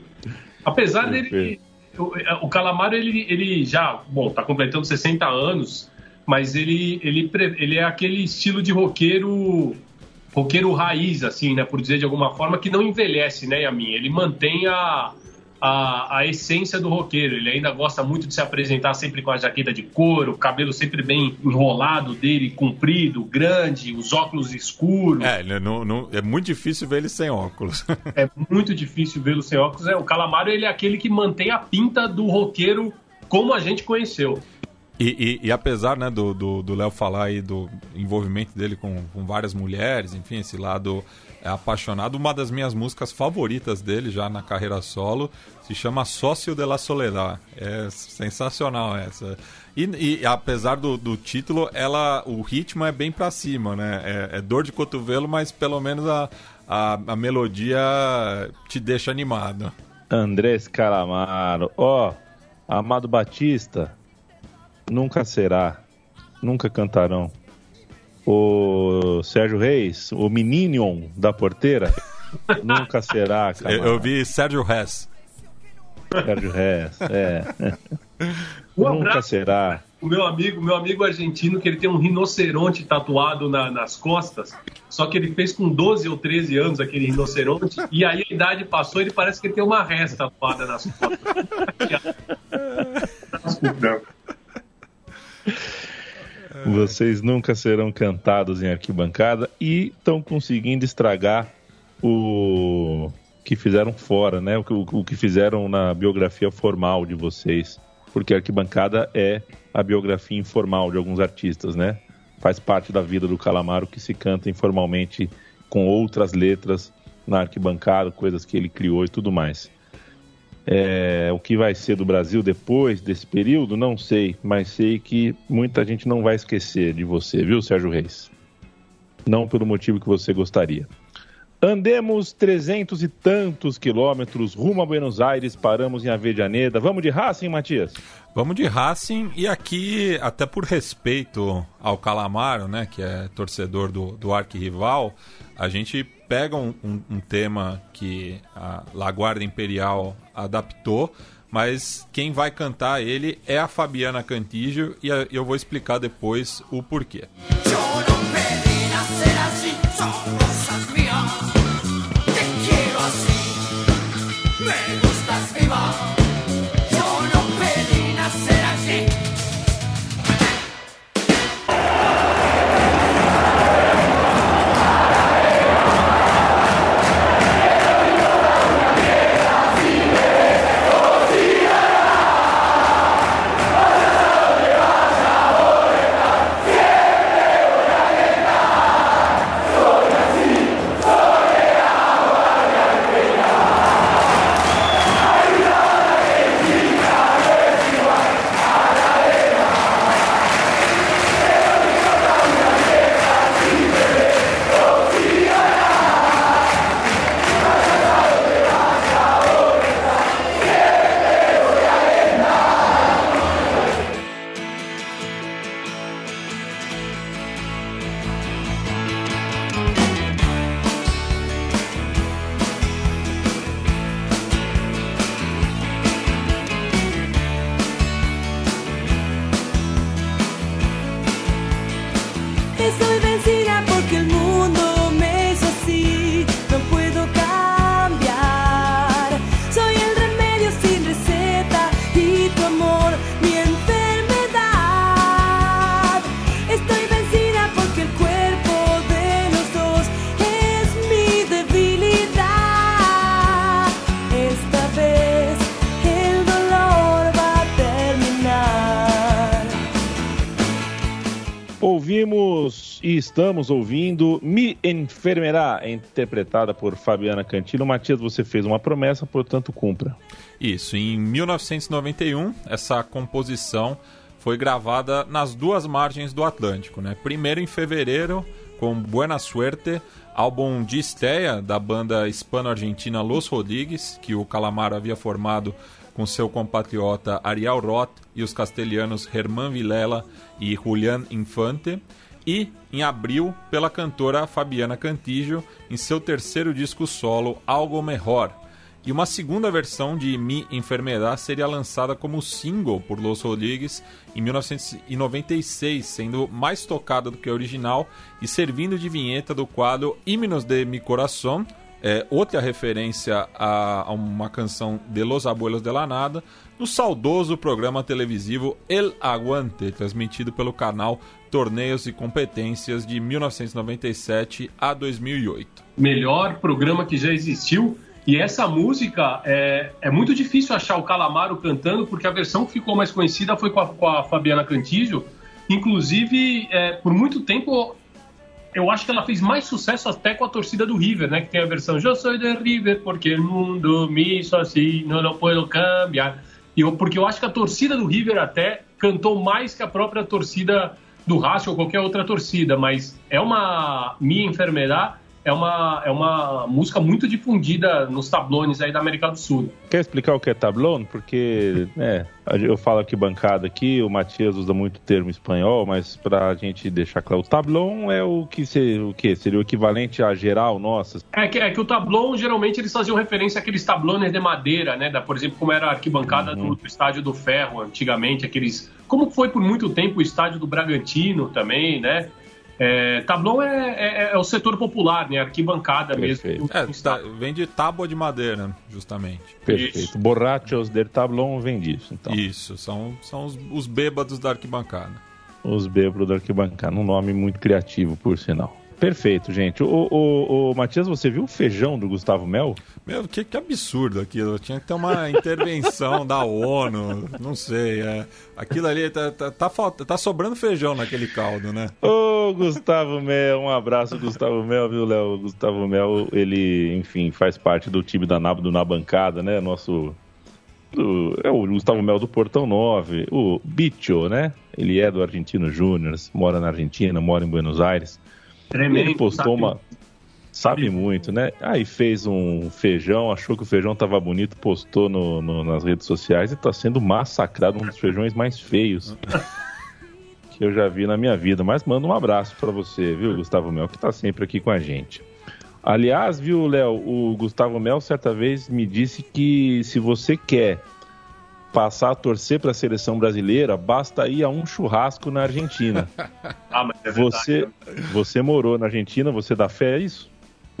Apesar dele. O, o Calamaro, ele, ele já, bom, tá completando 60 anos, mas ele, ele, ele é aquele estilo de roqueiro roqueiro raiz, assim, né? Por dizer de alguma forma, que não envelhece, né, Yamin? Ele mantém a, a, a essência do roqueiro. Ele ainda gosta muito de se apresentar sempre com a jaqueta de couro, o cabelo sempre bem enrolado dele, comprido, grande, os óculos escuros. É, não, não, é muito difícil ver ele sem óculos. é muito difícil vê-lo sem óculos. É, o Calamaro ele é aquele que mantém a pinta do roqueiro como a gente conheceu. E, e, e, apesar né, do Léo falar aí do envolvimento dele com, com várias mulheres, enfim, esse lado é apaixonado. Uma das minhas músicas favoritas dele, já na carreira solo, se chama Sócio de la Soledad. É sensacional essa. E, e apesar do, do, título, ela, o ritmo é bem pra cima, né? É, é dor de cotovelo, mas pelo menos a, a, a, melodia te deixa animado. Andrés Calamaro. Ó, oh, Amado Batista, nunca será. Nunca cantarão o Sérgio Reis, o Meninion da porteira, nunca será. Eu, eu, vi Sérgio Reis. Sérgio Reis, é. Um nunca será. O meu amigo, meu amigo argentino, que ele tem um rinoceronte tatuado na, nas costas, só que ele fez com 12 ou 13 anos aquele rinoceronte, e aí a idade passou, ele parece que ele tem uma resta tatuada nas costas. Vocês nunca serão cantados em arquibancada e estão conseguindo estragar o que fizeram fora, né? O que, o que fizeram na biografia formal de vocês. Porque arquibancada é a biografia informal de alguns artistas, né? Faz parte da vida do Calamaro que se canta informalmente com outras letras na arquibancada, coisas que ele criou e tudo mais. É, o que vai ser do Brasil depois desse período, não sei, mas sei que muita gente não vai esquecer de você, viu, Sérgio Reis? Não pelo motivo que você gostaria. Andemos trezentos e tantos quilômetros rumo a Buenos Aires, paramos em Avejaneda. Vamos de Racing, Matias? Vamos de Racing e aqui, até por respeito ao Calamaro, né, que é torcedor do, do arquirrival, a gente pega um, um, um tema que a Laguarda Imperial adaptou, mas quem vai cantar ele é a Fabiana Cantígio e eu vou explicar depois o porquê. Bang! Estamos ouvindo Mi Enfermerá, interpretada por Fabiana Cantino. Matias, você fez uma promessa, portanto, cumpra. Isso, em 1991, essa composição foi gravada nas duas margens do Atlântico. Né? Primeiro em fevereiro, com Buena Suerte, álbum de estreia da banda hispano-argentina Los Rodrigues, que o Calamaro havia formado com seu compatriota Ariel Roth e os castelhanos Herman Vilela e Julián Infante e, em abril, pela cantora Fabiana Cantijo em seu terceiro disco solo, Algo Mejor. E uma segunda versão de Mi Enfermedad seria lançada como single por Los Rodrigues em 1996, sendo mais tocada do que a original e servindo de vinheta do quadro Himnos de Mi Corazón, é, outra referência a, a, uma canção de Los Abuelos de la Nada, no saudoso programa televisivo El Aguante, transmitido pelo canal Torneios e Competências de 1997 a 2008. Melhor programa que já existiu. E essa música é, é muito difícil achar o Calamaro cantando, porque a versão que ficou mais conhecida foi com a, com a Fabiana Cantillo. Inclusive, é, por muito tempo, eu acho que ela fez mais sucesso até com a torcida do River, né? Que tem a versão Eu sou de River porque o mundo me hizo assim, não, não puedo cambiar. E eu, porque eu acho que a torcida do River até cantou mais que a própria torcida do Racing ou qualquer outra torcida, mas é uma minha enfermedade é uma, é uma música muito difundida nos tablones aí da América do Sul. Quer explicar o que é tablon? Porque, é, eu falo aqui bancada aqui, o Matias usa muito termo espanhol, mas para a gente deixar claro, o tablon é o que, ser, o que seria o equivalente a geral nossa? É que, é que o tablon, geralmente, eles faziam referência àqueles tablones de madeira, né? Da, por exemplo, como era a arquibancada uhum. do, do Estádio do Ferro, antigamente, aqueles... Como foi por muito tempo o estádio do Bragantino também, né? É, tablão é, é, é, o setor popular, né? Arquibancada Perfeito. mesmo. É, tá, vem de tábua de madeira, justamente. Perfeito. Isso. Borrachos del tablão vem disso, então. Isso, são, são os, os bêbados da arquibancada. Os bêbados da arquibancada, um nome muito criativo, por sinal. Perfeito, gente. O, o, o, Matias, você viu o feijão do Gustavo Mel? Meu, que, que absurdo aquilo. Tinha que ter uma intervenção da ONU, não sei. É. Aquilo ali tá, tá, tá, tá, sobrando feijão naquele caldo, né? Ô, Gustavo Mel, um abraço, Gustavo Mel, viu, Léo? Gustavo Mel, ele, enfim, faz parte do time da Nabo do Na Bancada, né? Nosso. Do, é o Gustavo Mel do Portão 9, o Bicho, né? Ele é do Argentino Júnior, mora na Argentina, mora em Buenos Aires. Tremendo, ele postou uma. Sabe muito, né? Aí fez um feijão, achou que o feijão tava bonito, postou no, no, nas redes sociais e tá sendo massacrado, um dos feijões mais feios que eu já vi na minha vida. Mas manda um abraço para você, viu, Gustavo Mel, que tá sempre aqui com a gente. Aliás, viu, Léo, o Gustavo Mel certa vez me disse que se você quer passar a torcer para a seleção brasileira, basta ir a um churrasco na Argentina. ah, mas é você, você morou na Argentina, você dá fé a isso?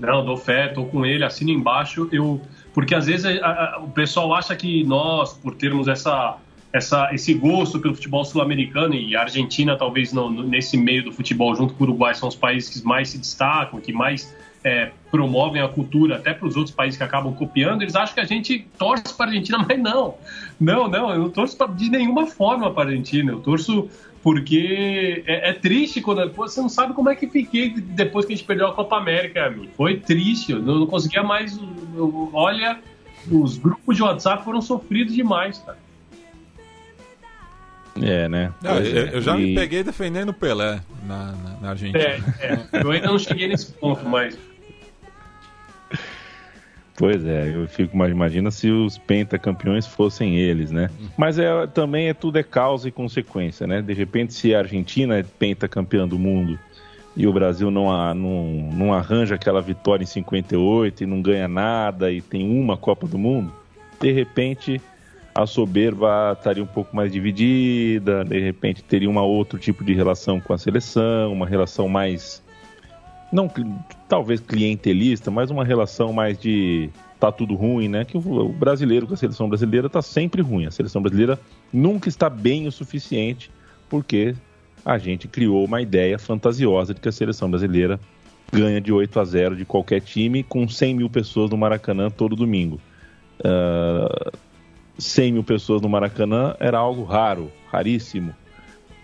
Não, dou fé, tô com ele, assino embaixo. Eu, porque às vezes a, a, o pessoal acha que nós, por termos essa, essa, esse gosto pelo futebol sul-americano e a Argentina, talvez no, nesse meio do futebol, junto com o Uruguai, são os países que mais se destacam, que mais é, promovem a cultura até para os outros países que acabam copiando, eles acham que a gente torce para a Argentina, mas não. Não, não, eu não torço pra, de nenhuma forma para a Argentina. Eu torço porque é, é, triste quando você não sabe como é que fiquei depois que a gente perdeu a Copa América. Foi triste, eu não, conseguia mais. Eu, olha, os grupos de WhatsApp foram sofridos demais, cara. É, né? Não, eu, eu, já e... me peguei defendendo o Pelé na, na, na Argentina. É, é, eu ainda não cheguei nesse ponto, mas Pois é, eu fico mais imagina se os pentacampeões fossem eles, né? Mas é, também é tudo é causa e consequência, né? De repente, se a Argentina é pentacampeã do mundo e o Brasil não, não, não arranja aquela vitória em 58 e não ganha nada e tem uma Copa do Mundo, de repente a soberba estaria um pouco mais dividida, de repente teria um outro tipo de relação com a seleção, uma relação mais não talvez clientelista, mas uma relação mais de tá tudo ruim, né? Que o brasileiro com a seleção brasileira tá sempre ruim. A seleção brasileira nunca está bem o suficiente porque a gente criou uma ideia fantasiosa de que a seleção brasileira ganha de 8 a 0 de qualquer time com 100 mil pessoas no Maracanã todo domingo. Uh, ah, 100 mil pessoas no Maracanã era algo raro, raríssimo.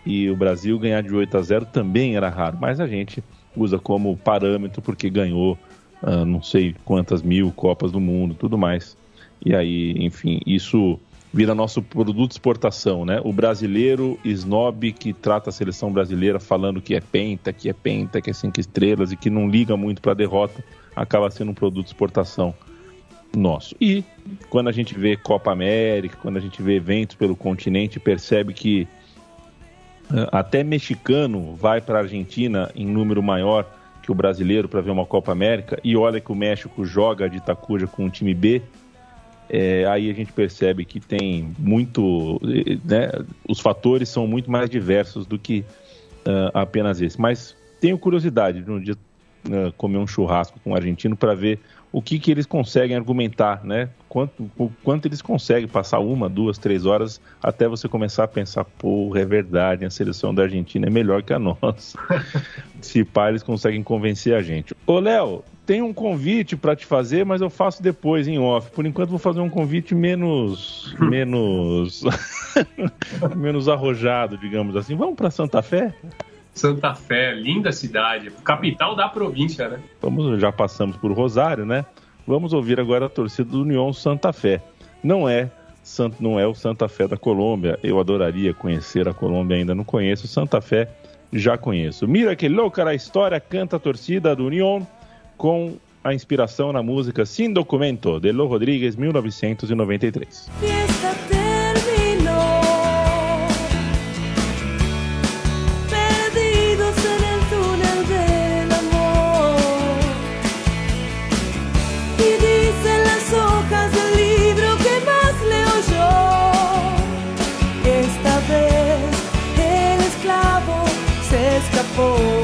E o Brasil ganhar de 8 a 0 também era raro, mas a gente usa como parâmetro porque ganhou uh, não sei quantas mil Copas do Mundo, tudo mais. E aí, enfim, isso vira nosso produto de exportação, né? O brasileiro snob que trata a seleção brasileira falando que é penta, que é penta, que é cinco estrelas e que não liga muito para a derrota, acaba sendo um produto de exportação nosso. E quando a gente vê Copa América, quando a gente vê eventos pelo continente, percebe que até mexicano vai para a Argentina em número maior que o brasileiro para ver uma Copa América, e olha que o México joga de Itacuja com o time B, é, aí a gente percebe que tem muito. Né, os fatores são muito mais diversos do que uh, apenas esse. Mas tenho curiosidade de um dia uh, comer um churrasco com um argentino para ver o que, que eles conseguem argumentar, né? Quanto, o quanto eles conseguem passar uma, duas, três horas até você começar a pensar, porra, é verdade, a seleção da Argentina é melhor que a nossa. Se pá, eles conseguem convencer a gente. Ô, Léo, tem um convite para te fazer, mas eu faço depois em off. Por enquanto vou fazer um convite menos menos menos arrojado, digamos assim. Vamos para Santa Fé? Santa Fé, linda cidade, capital da província, né? Vamos, já passamos por Rosário, né? Vamos ouvir agora a torcida do União Santa Fé. Não é não é o Santa Fé da Colômbia. Eu adoraria conhecer a Colômbia, ainda não conheço. Santa Fé já conheço. Mira que louca a história, canta a torcida do União com a inspiração na música Sin Documento, de Lo Rodrigues, 1993. for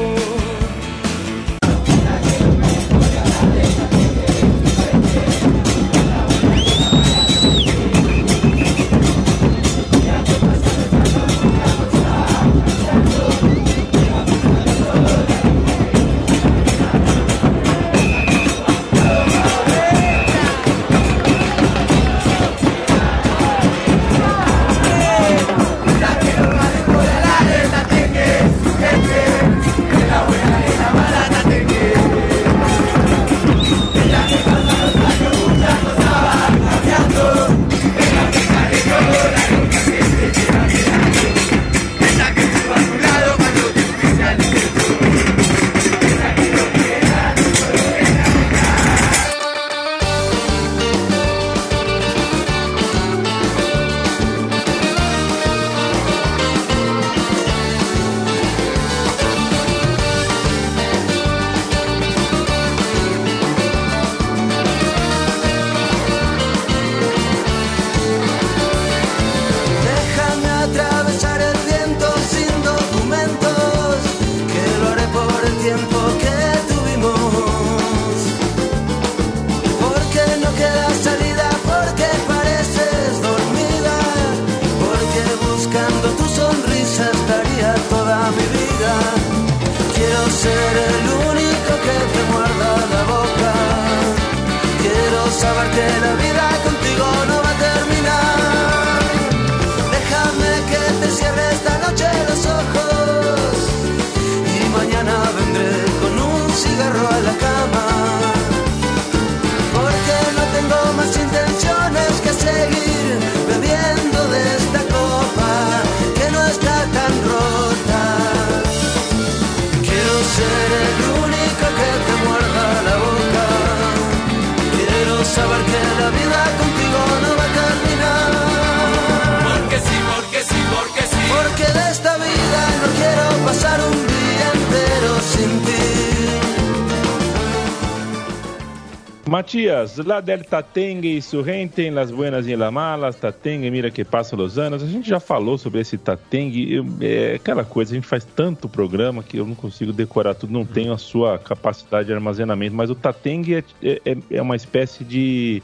Matias, lá del Tatengue e Surrente, las buenas e las malas, Tatengue, mira que passa os anos. A gente já falou sobre esse Tatengue, eu- é aquela coisa, a gente faz tanto programa que eu não consigo decorar tudo, não tenho a sua capacidade de armazenamento, mas o Tatengue é, é, é uma espécie de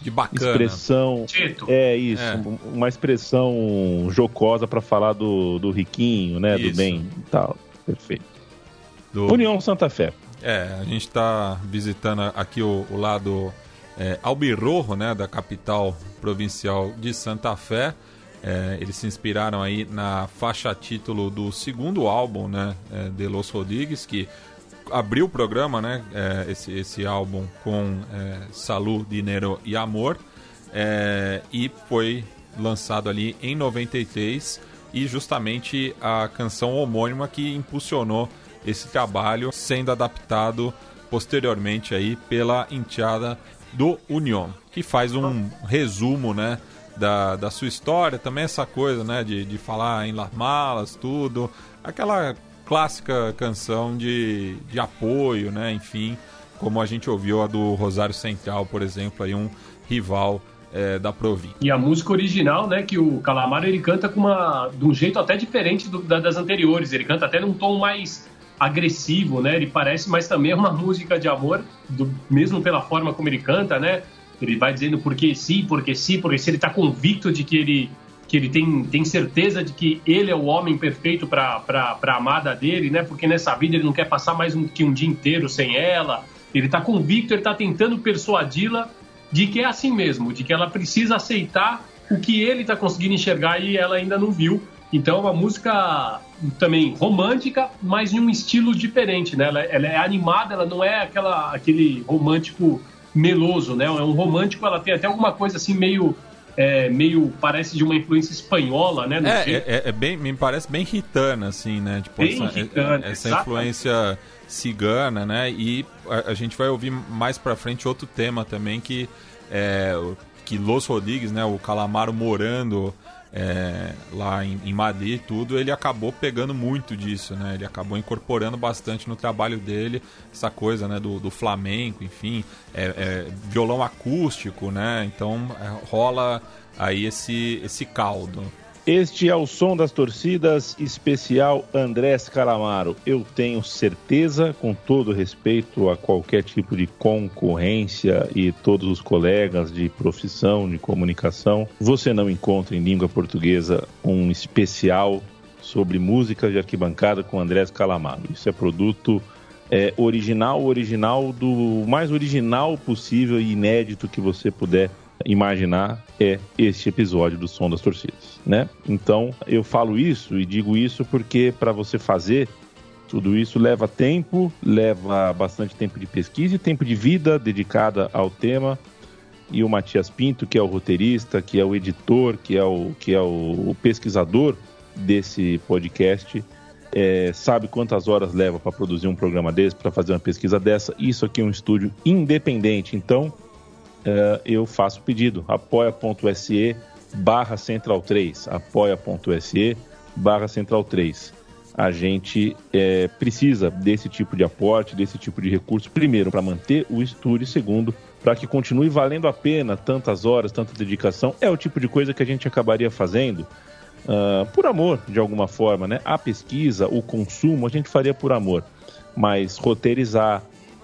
De bacana. expressão. Tito. É isso, É. uma expressão jocosa para falar do, do riquinho, né? Isso. Do bem e tal. Perfeito. Do- União Santa Fé. É, a gente está visitando aqui o, o lado é, albirrojo, né, da capital provincial de Santa Fé. É, eles se inspiraram aí na faixa título do segundo álbum, né, é, de Los Rodrigues, que abriu o programa, né, é, esse, esse álbum com é, Salu, Dinheiro e Amor, é, e foi lançado ali em 93 e justamente a canção homônima que impulsionou esse trabalho sendo adaptado posteriormente aí pela enteada do Union, que faz um resumo, né, da, da sua história, também essa coisa, né, de, de falar em Las Malas, tudo, aquela clássica canção de, de apoio, né, enfim, como a gente ouviu a do Rosário Central, por exemplo, aí um rival eh, da província. E a música original, né, que o Calamaro ele canta com uma, de um jeito até diferente do- da- das anteriores. Ele canta até num tom mais agressivo, né? Ele parece, mas também é uma música de amor, do- mesmo pela forma como ele canta, né? Ele vai dizendo porque sim, porque sim, porque se ele tá convicto de que ele que ele tem, tem certeza de que ele é o homem perfeito para a amada dele, né? Porque nessa vida ele não quer passar mais um, que um dia inteiro sem ela. Ele tá convicto, ele tá tentando persuadi-la de que é assim mesmo, de que ela precisa aceitar o que ele está conseguindo enxergar e ela ainda não viu. Então é uma música também romântica, mas em um estilo diferente, né? Ela, ela é animada, ela não é aquela, aquele romântico meloso, né? É um romântico, ela tem até alguma coisa assim meio, é, meio parece de uma influência espanhola, né? É, é, é- é bem, me parece bem ritana, assim, né? Tipo, Bem essa, ritana, essa exatamente. influência cigana, né? E a, a gente vai ouvir mais pra frente outro tema também que é que Los Rodrigues, né? O Calamaro morando é, lá em, em Madrid e tudo, ele acabou pegando muito disso, né? Ele acabou incorporando bastante no trabalho dele essa coisa, né? Do, do flamenco, enfim, é, é, violão acústico, né? Então é, rola aí esse, esse caldo. Este é o som das torcidas especial Andrés Calamaro. Eu tenho certeza, com todo respeito a qualquer tipo de concorrência e todos os colegas de profissão, de comunicação, você não encontra em língua portuguesa um especial sobre música de arquibancada com Andrés Calamaro. Isso é produto é, original, original do mais original possível e inédito que você puder imaginar é este episódio do Som das Torcidas, né? Então, eu falo isso e digo isso porque para você fazer tudo isso leva tempo, leva bastante tempo de pesquisa e tempo de vida dedicada ao tema. E o Matias Pinto, que é o roteirista, que é o editor, que é o, que é o pesquisador desse podcast, é, sabe quantas horas leva para produzir um programa desse, para fazer uma pesquisa dessa. Isso aqui é um estúdio independente, então eu faço o pedido, apoia.se barra central 3, apoia.se barra central 3. A gente é, precisa desse tipo de aporte, desse tipo de recurso, primeiro, para manter o estúdio, segundo, para que continue valendo a pena tantas horas, tanta dedicação. É o tipo de coisa que a gente acabaria fazendo ah, por amor, de alguma forma, né? A pesquisa, o consumo, a gente faria por amor. Mas roteirizar,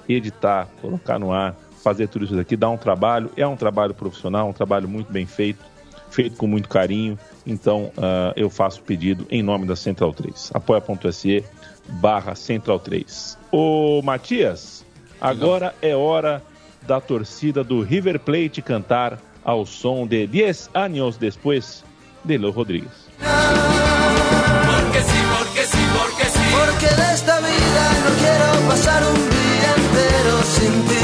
editar, colocar no ar, fazer tudo isso daqui dá um trabalho, é um trabalho profissional, um trabalho muito bem feito, feito com muito carinho. Então uh, eu faço o pedido em nome da Central 3. apoia.se barra Central 3. Ô Matias, agora é hora da torcida do River Plate cantar ao som de 10 anos depois de Los Rodrigues. Porque sí, porque sí, porque sí. Porque de esta vida no quiero pasar un día entero sin ti.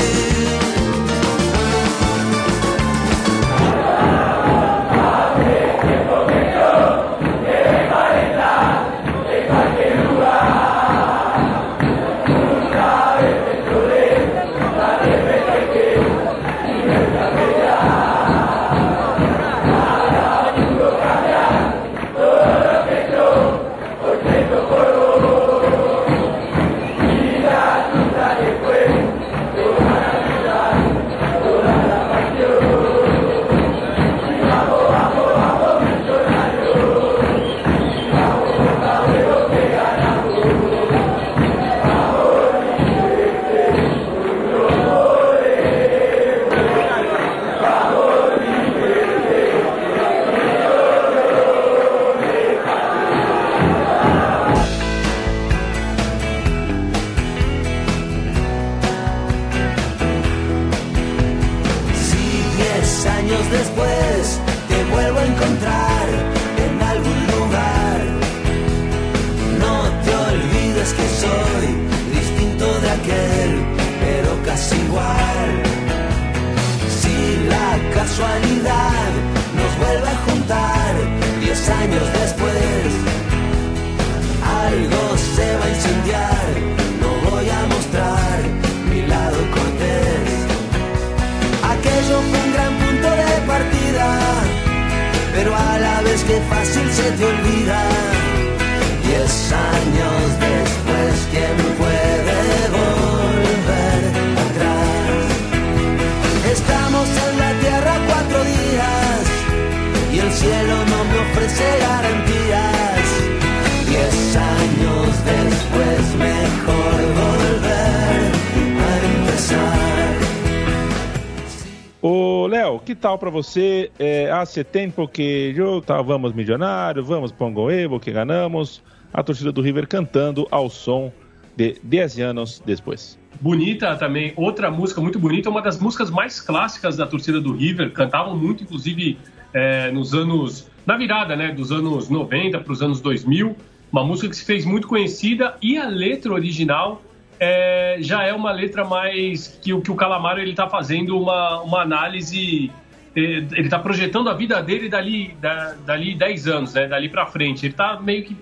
Tal para você? É, hace tempo que eu tá, vamos milionário, vamos Pongo Evo, que ganhamos. A torcida do River cantando ao som de 10 anos depois. Bonita também, outra música muito bonita, uma das músicas mais clássicas da torcida do River. Cantavam muito, inclusive, é, nos anos. na virada, né? Dos anos 90 para os anos 2000. Uma música que se fez muito conhecida e a letra original é, já é uma letra mais que, que o Calamaro ele está fazendo uma, uma análise ele está projetando a vida dele dali, da, dali 10 anos, né? dali para frente. Ele está meio que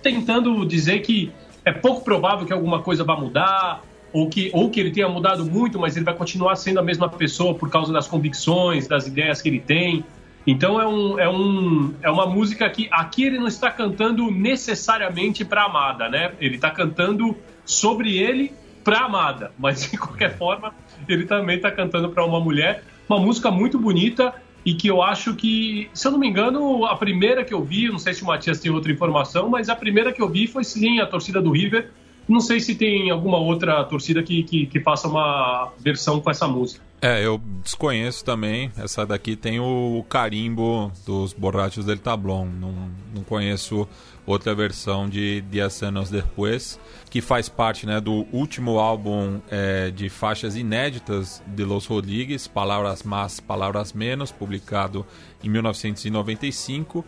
tentando dizer que é pouco provável que alguma coisa vá mudar, ou que, ou que ele tenha mudado muito, mas ele vai continuar sendo a mesma pessoa por causa das convicções, das ideias que ele tem. Então é, um, é, um, é uma música que aqui ele não está cantando necessariamente para amada, né? Ele está cantando sobre ele para amada, mas de qualquer forma ele também está cantando para uma mulher uma música muito bonita e que eu acho que, se eu não me engano, a primeira que eu vi, não sei se o Matias tem outra informação, mas a primeira que eu vi foi sim a torcida do River. Não sei se tem alguma outra torcida que, que, que faça uma versão com essa música. É, eu desconheço também. Essa daqui tem o carimbo dos Borrachos del Tablón. Não, não conheço outra versão de Diez Anos Depois, que faz parte né, do último álbum é, de faixas inéditas de Los Rodrigues, Palavras Más, Palavras Menos, publicado em 1995.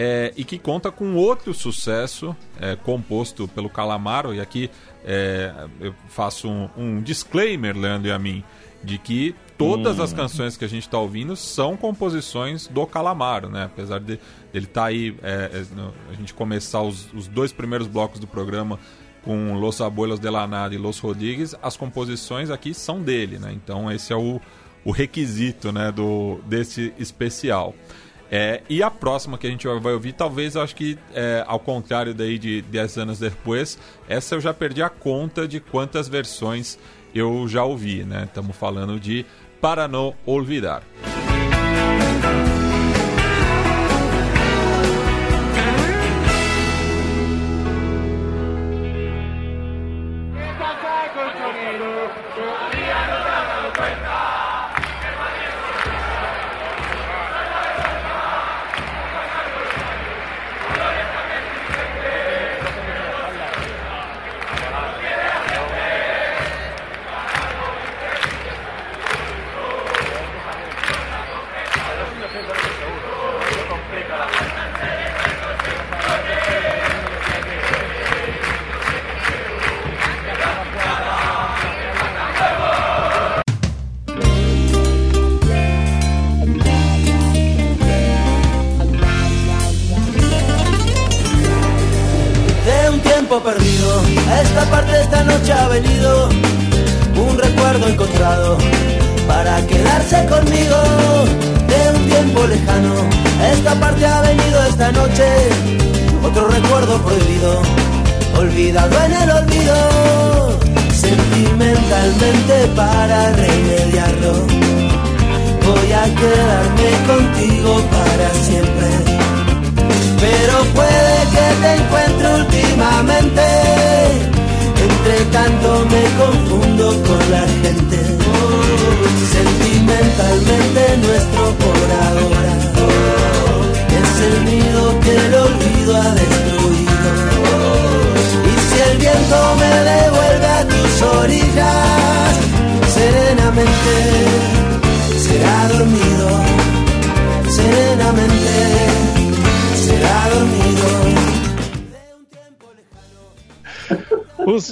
É, e que conta com outro sucesso é, composto pelo Calamaro. E aqui é, eu faço um, um disclaimer, Leandro e a mim de que todas hum. as canções que a gente está ouvindo são composições do Calamaro, né? Apesar de ele estar tá aí, é, é, a gente começar os, os, dois primeiros blocos do programa com Los Abuelos de la Nada e Los Rodrigues, as composições aqui são dele, né? Então esse é o, o requisito, né, do, desse especial. É, e a próxima que a gente vai ouvir, talvez eu acho que, é, ao contrário daí de 10 anos depois, essa eu já perdi a conta de quantas versões eu já ouvi, né? Estamos falando de Para Não Olvidar.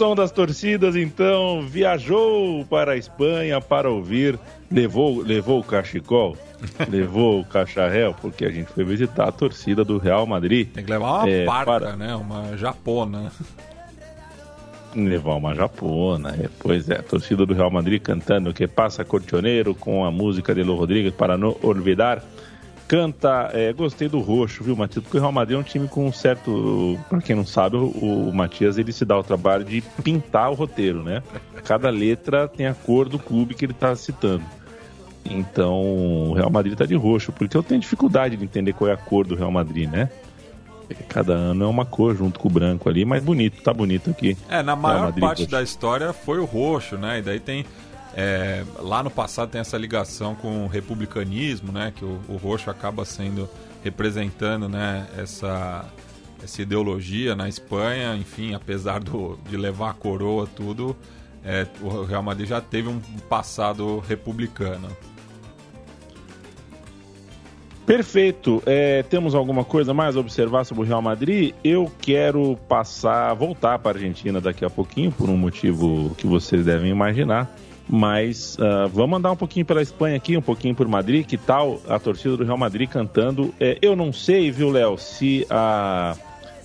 Som das torcidas, então, viajou para a Espanha para ouvir. Levou, levou o cachecol, levou o cacharel, porque a gente foi visitar a torcida do Real Madrid. Tem que levar uma é, barca, para... né? Uma japona. Levar uma japona, é, pois é. A torcida do Real Madrid cantando que passa cortioneiro com a música de Lo Rodrigues para não olvidar canta. É, gostei do roxo, viu, Matias? Porque o Real Madrid é um time com um certo. Pra quem não sabe, o, o Matias ele se dá o trabalho de pintar o roteiro, né? Cada letra tem a cor do clube que ele tá citando. Então, o Real Madrid tá de roxo, porque eu tenho dificuldade de entender qual é a cor do Real Madrid, né? Cada ano é uma cor junto com o branco ali, mas bonito, tá bonito aqui. É, na maior parte roxo. da história foi o roxo, né? E daí tem é, lá no passado tem essa ligação com o republicanismo, né? Que o, o roxo acaba sendo representando, né? Essa, essa ideologia na Espanha, enfim, apesar do, de levar a coroa tudo, é, o Real Madrid já teve um passado republicano. Perfeito. É, temos alguma coisa mais a observar sobre o Real Madrid? Eu quero passar, voltar para a Argentina daqui a pouquinho, por um motivo que vocês devem imaginar. Mas uh, vamos andar um pouquinho pela Espanha aqui, um pouquinho por Madrid. Que tal a torcida do Real Madrid cantando? É, eu não sei, viu, Léo, se a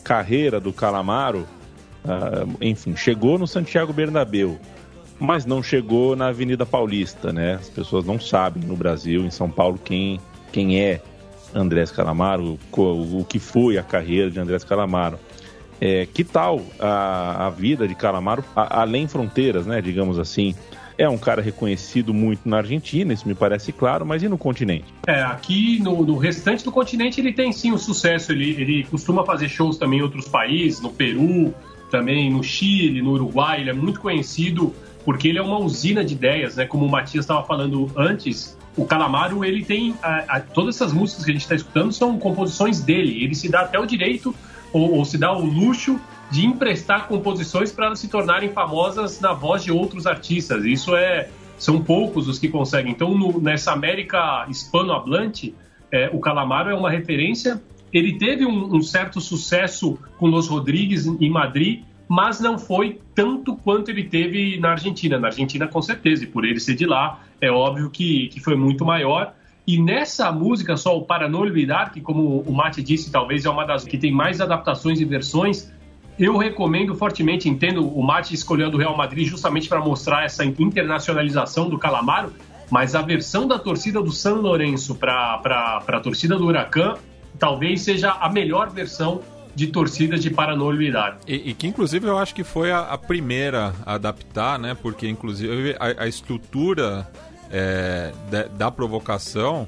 carreira do Calamaro, uh, enfim, chegou no Santiago Bernabéu, mas não chegou na Avenida Paulista, né? As pessoas não sabem no Brasil, em São Paulo, quem, quem é Andrés Calamaro, o, o que foi a carreira de Andrés Calamaro. É, que tal a, a vida de Calamaro a, além fronteiras, né? Digamos assim. É um cara reconhecido muito na Argentina, isso me parece claro, mas e no continente? É, aqui no, no restante do continente ele tem sim um sucesso. Ele, ele costuma fazer shows também em outros países, no Peru, também no Chile, no Uruguai. Ele é muito conhecido porque ele é uma usina de ideias, né? Como o Matias estava falando antes, o Calamaro ele tem a, a, todas essas músicas que a gente está escutando são composições dele. Ele se dá até o direito ou, ou se dá o luxo de emprestar composições para se tornarem famosas na voz de outros artistas. Isso é são poucos os que conseguem. Então, no, nessa América hispanohablante, é, o Calamaro é uma referência. Ele teve um, um, certo sucesso com Los Rodrigues em Madrid, mas não foi tanto quanto ele teve na Argentina. Na Argentina, com certeza, e por ele ser de lá, é óbvio que, que foi muito maior. E nessa música, só o Para Não Olvidar, que como o Mate disse, talvez é uma das que tem mais adaptações e versões, eu recomendo fortemente, entendo o Mate escolhendo o Real Madrid justamente para mostrar essa internacionalização do Calamaro, mas a versão da torcida do San Lourenço para a torcida do Huracan talvez seja a melhor versão de torcida de para. E, e, que inclusive eu acho que foi a, a primeira a adaptar, né? Porque inclusive a, a estrutura é, da, da, provocação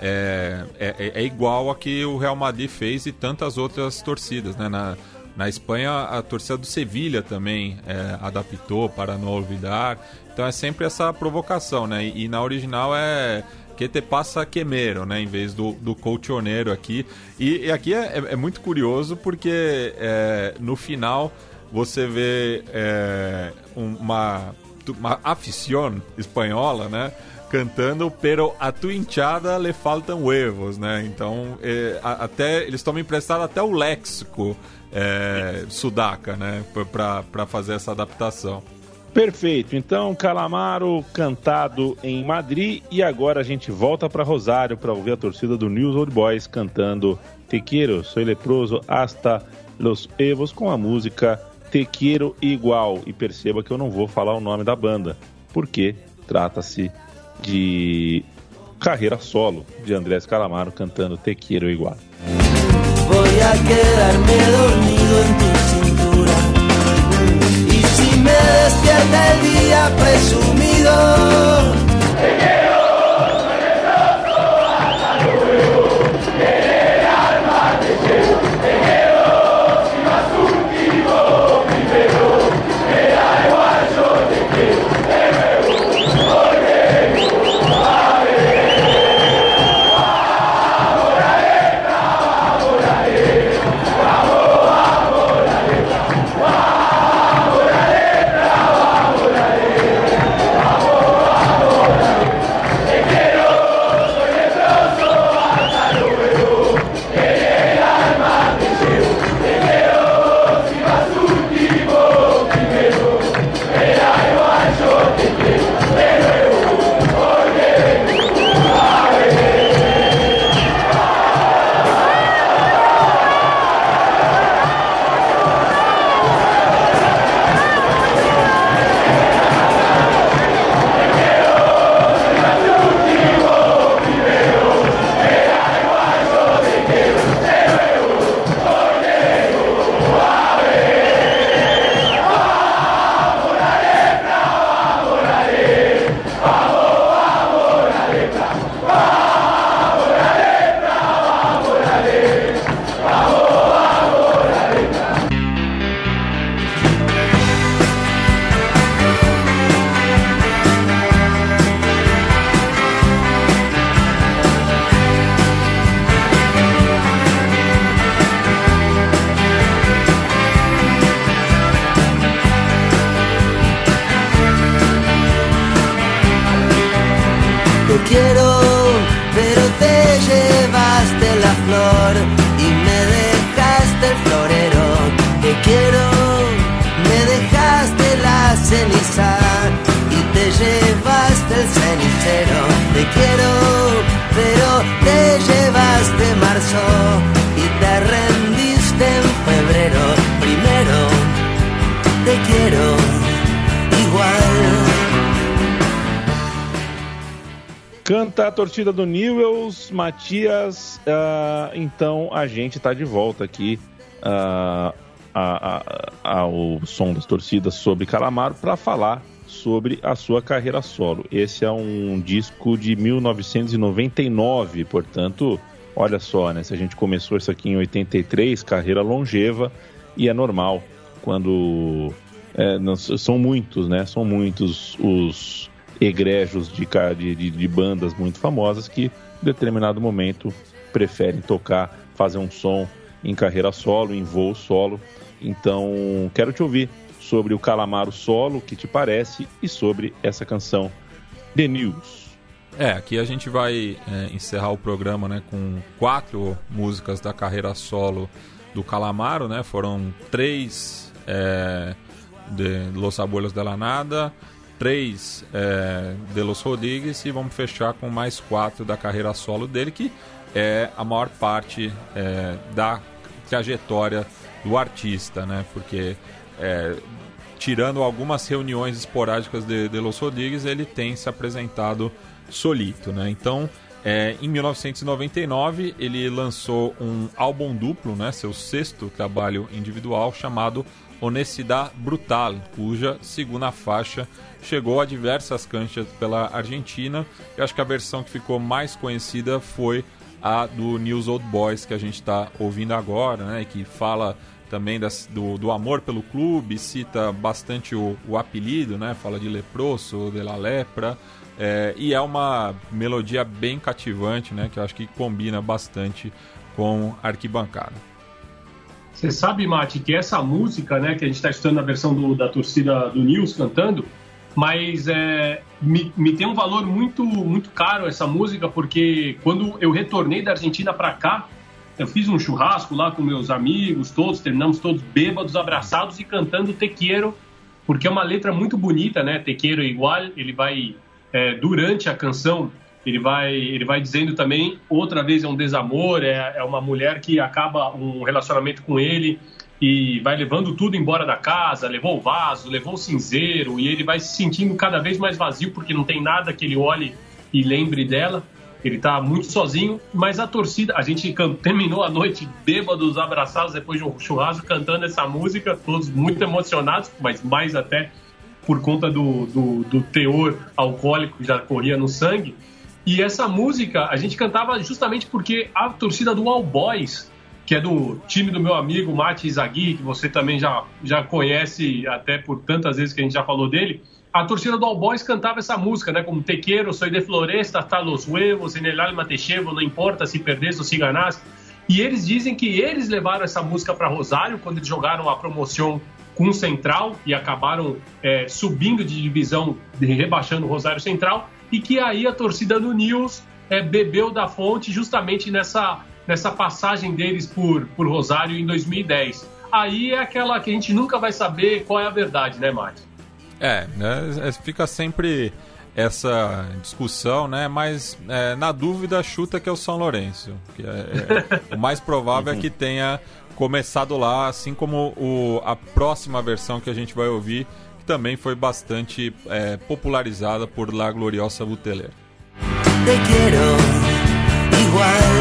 é, é, é, igual a que o Real Madrid fez e tantas outras torcidas, né? Na, na Espanha, a torcida do Sevilha também é, adaptou para não olvidar. Então é sempre essa provocação, né? E, e na original é que te passa queimero, né? Em vez do, do aqui. E, e aqui é, é, é, muito curioso porque é, no final você vê é, uma, uma espanhola, né? Cantando, pero a tu hinchada le faltam huevos, né? Então, é, até eles tomam emprestado até o léxico é, sudaca, né? Para fazer essa adaptação. Perfeito. Então, Calamaro cantado em Madrid e agora a gente volta para Rosário para ouvir a torcida do News Old Boys cantando Te quiero, soy leproso hasta los evos com a música Te Quiero Igual. E perceba que eu não vou falar o nome da banda, porque trata-se de carreira solo de Andrés Calamaro cantando Te Quiero Igual. Voy a quedarme dormido en tu cintura. Y si me despierta el día presumido. A torcida do Newells, Matias. Uh, então a gente está de volta aqui uh, ao som das torcidas sobre Calamaro para falar sobre a sua carreira solo. Esse é um disco de 1999, portanto, olha só, né? Se a gente começou isso aqui em 83, carreira longeva, e é normal quando. É, são muitos, né? São muitos os egrégios de, de, de bandas muito famosas que, em determinado momento, preferem tocar, fazer um som em carreira solo, em voo solo. Então, quero te ouvir sobre o Calamaro solo, que te parece, e sobre essa canção The News. É, aqui a gente vai é, encerrar o programa né, com quatro músicas da carreira solo do Calamaro, né? Foram três é, de Los Abuelos de la Nada, três é, de Los Rodrigues e vamos fechar com mais quatro da carreira solo dele, que é a maior parte é, da trajetória do artista, né? Porque é, tirando algumas reuniões esporádicas de, de Los Rodrigues, ele tem se apresentado solito, né? Então, é, em 1999, ele lançou um álbum duplo, né? Seu sexto trabalho individual chamado Honestidade Brutal, cuja segunda faixa chegou a diversas canchas pela Argentina. Eu acho que a versão que ficou mais conhecida foi a do News Old Boys que a gente está ouvindo agora, né? Que fala também das, do, do, amor pelo clube, cita bastante o, o, apelido, né? Fala de leproso, de la lepra. É, e é uma melodia bem cativante, né? Que eu acho que combina bastante com arquibancada. Você sabe, Mate, que essa música, né, que a gente está estudando a versão do, da torcida do News cantando, mas é, me, me tem um valor muito, muito caro essa música, porque quando eu retornei da Argentina para cá, eu fiz um churrasco lá com meus amigos, todos, terminamos todos bêbados, abraçados e cantando Tequeiro, porque é uma letra muito bonita, né? Tequeiro igual, ele vai, é, durante a canção, ele vai, ele vai dizendo também, outra vez é um desamor, é, é uma mulher que acaba um relacionamento com ele, e vai levando tudo embora da casa, levou o vaso, levou o cinzeiro, e ele vai se sentindo cada vez mais vazio porque não tem nada que ele olhe e lembre dela. Ele tá muito sozinho, mas a torcida, a gente terminou a noite bêbados, abraçados depois de um churrasco, cantando essa música, todos muito emocionados, mas mais até por conta do, do, do teor alcoólico que já corria no sangue. E essa música a gente cantava justamente porque a torcida do All Boys, que é do time do meu amigo Mati Izagui, que você também já, já conhece até por tantas vezes que a gente já falou dele, a torcida do All Boys cantava essa música, né? Como Te quiero, soy de floresta, hasta los huevos, en el alma te llevo, não importa se perdes ou se ganás. E eles dizem que eles levaram essa música para Rosário quando eles jogaram a promoção com o Central e acabaram é, subindo de divisão, rebaixando o Rosário Central, e que aí a torcida do News é, bebeu da fonte justamente nessa, nessa passagem deles por, por Rosário em 2010. Aí é aquela que a gente nunca vai saber qual é a verdade, né, Márcio? É, né, fica sempre essa discussão, né? Mas é, na dúvida chuta que é o São Lourenço. Que é, é, o mais provável é que tenha começado lá, assim como o, a próxima versão que a gente vai ouvir, também foi bastante é, popularizada por La Gloriosa Buteler. Te igual.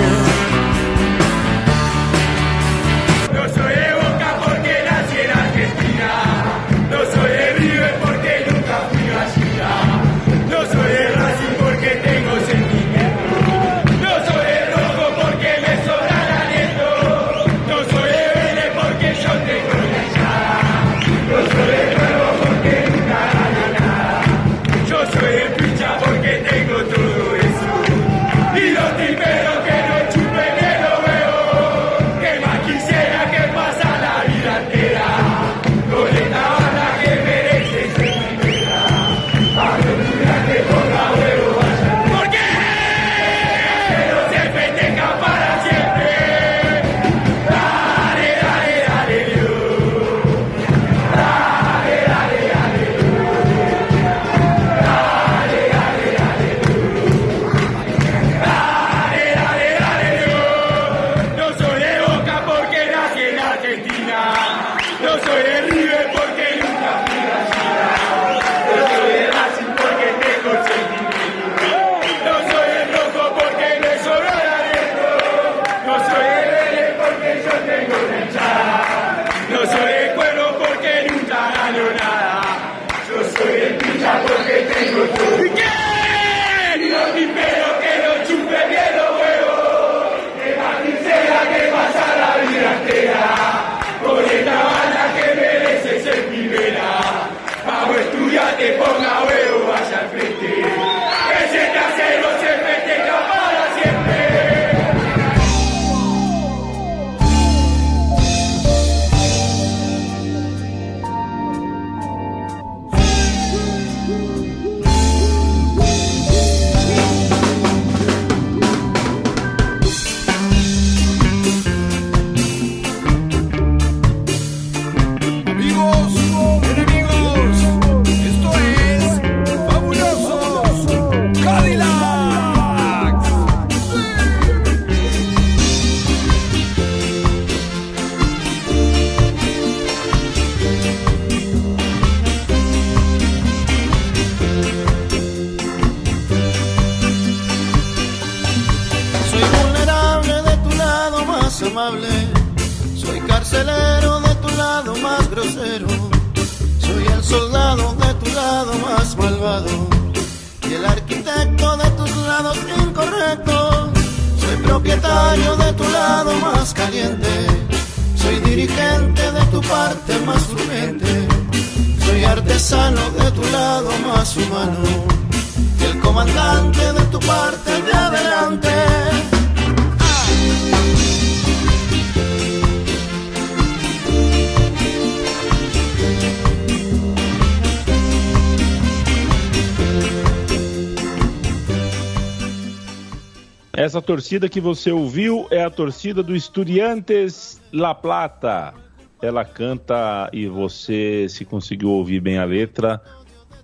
Essa torcida que você ouviu é a torcida do Estudiantes La Plata. Ela canta e você, se conseguiu ouvir bem a letra,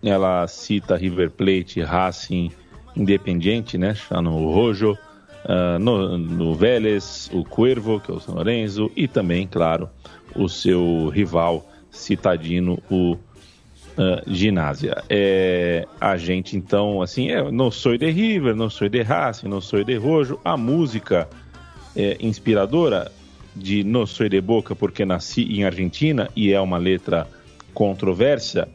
ela cita River Plate, Racing, Independiente, né? No Rojo, uh, no, no Vélez, o Cuervo, que é o São Lourenço, e também, claro, o seu rival citadino, o uh, Ginásia. É, a gente, então, assim, é, não sou de River, não sou de Racing, não sou de Rojo. A música é, inspiradora de No Soy de Boca porque nasci em Argentina e é uma letra controversa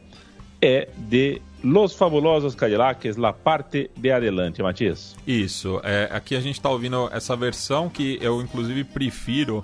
é de Los Fabulosos Cadillacs, La Parte de Adelante, Matias. Isso, é, aqui a gente está ouvindo essa versão que eu inclusive prefiro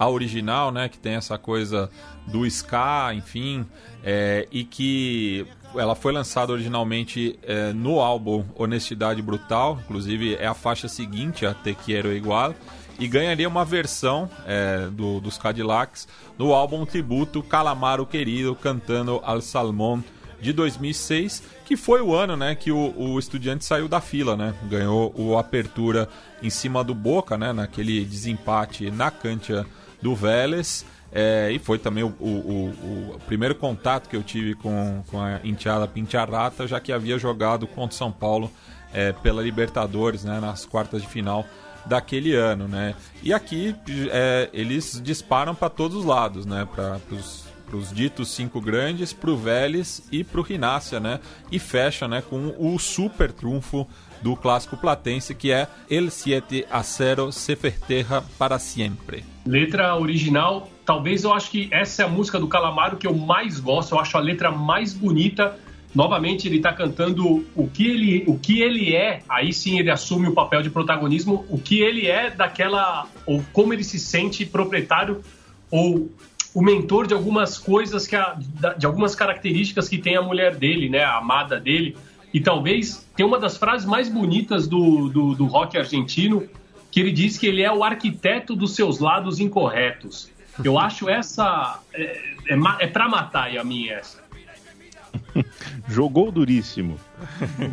a original, né, que tem essa coisa do ska, enfim, é, e que ela foi lançada originalmente é, no álbum Honestidade Brutal, inclusive é a faixa seguinte a Te Quiero Igual, e ganharia uma versão é, do, dos Cadillacs no álbum tributo Calamaro Querido cantando Al Salmón de 2006, que foi o ano né, que o, o Estudiante saiu da fila, né? Ganhou o Apertura em cima do Boca, né? Naquele desempate na cancha do Vélez. É, e foi também o, o, o, primeiro contato que eu tive com, com a Intiada Pintiarrata, já que havia jogado contra o São Paulo é, pela Libertadores, né, nas quartas de final daquele ano, né? E aqui é, eles disparam para todos os lados, né? Para os ditos cinco grandes, para o Vélez e para o Rinácia, né? E fecha, né? Com o super trunfo do clássico platense que é El 7 a 0 se ferterra para sempre. Letra original, talvez eu acho que essa é a música do Calamaro que eu mais gosto, eu acho a letra mais bonita novamente ele está cantando o que ele, o que ele é, aí sim ele assume o papel de protagonismo, o que ele é daquela, ou como ele se sente proprietário ou o mentor de algumas coisas que a, de algumas características que tem a mulher dele, né, a amada dele. E talvez tem uma das frases mais bonitas do, do, do rock argentino, que ele diz que ele é o arquiteto dos seus lados incorretos. Eu acho essa. É, é, é pra matar, a minha essa. Jogou duríssimo.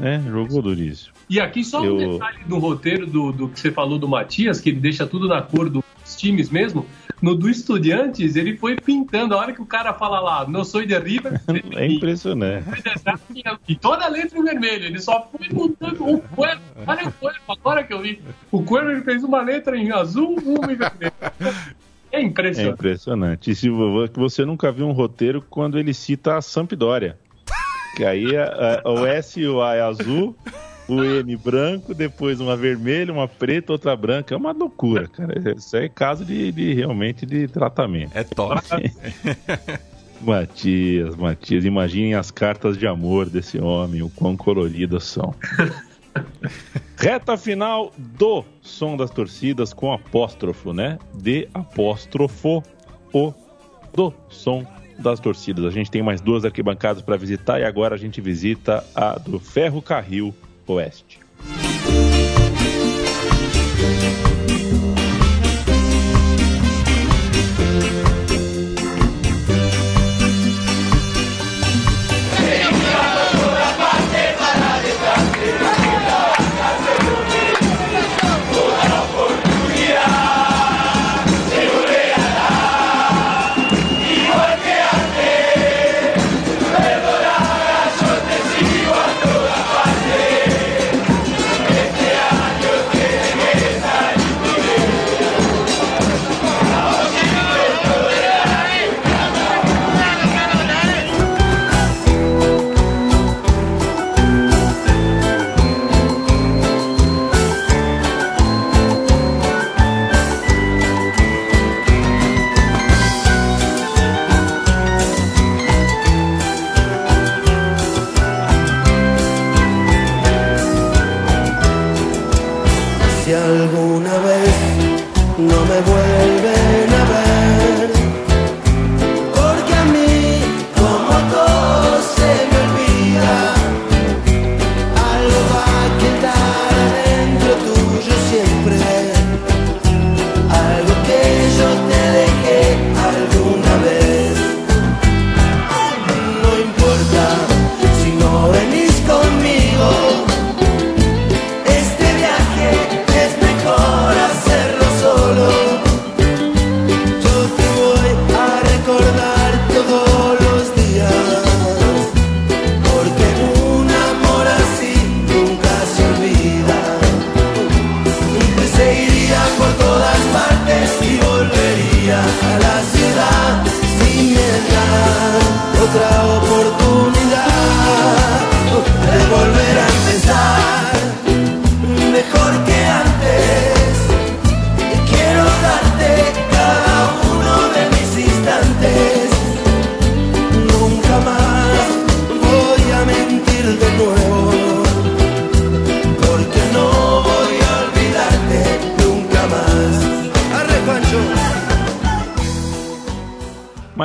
É, jogou duríssimo. E aqui só Eu... um detalhe do roteiro do, do que você falou do Matias, que ele deixa tudo na cor dos times mesmo. No do Estudiantes, ele foi pintando. A hora que o cara fala lá, não sou de River. é impressionante. E toda a letra em vermelho. Ele só foi mudando o Cuervo. Olha o Cuervo, agora que eu vi. O Cuervo ele fez uma letra em azul, uma em vermelho. É impressionante. É impressionante. E se você nunca viu um roteiro quando ele cita a Sampdoria. Que aí a, a, o S e o A é azul, o N branco, depois uma vermelha, uma preta, outra branca. É uma loucura, cara. Isso é caso de, de realmente de tratamento. É top. Matias, Matias, imaginem as cartas de amor desse homem, o quão coloridas são. Reta final do som das torcidas com apóstrofo, né? De apóstrofo o do som das torcidas. A gente tem mais duas arquibancadas para visitar e agora a gente visita a do Ferro Carril Oeste.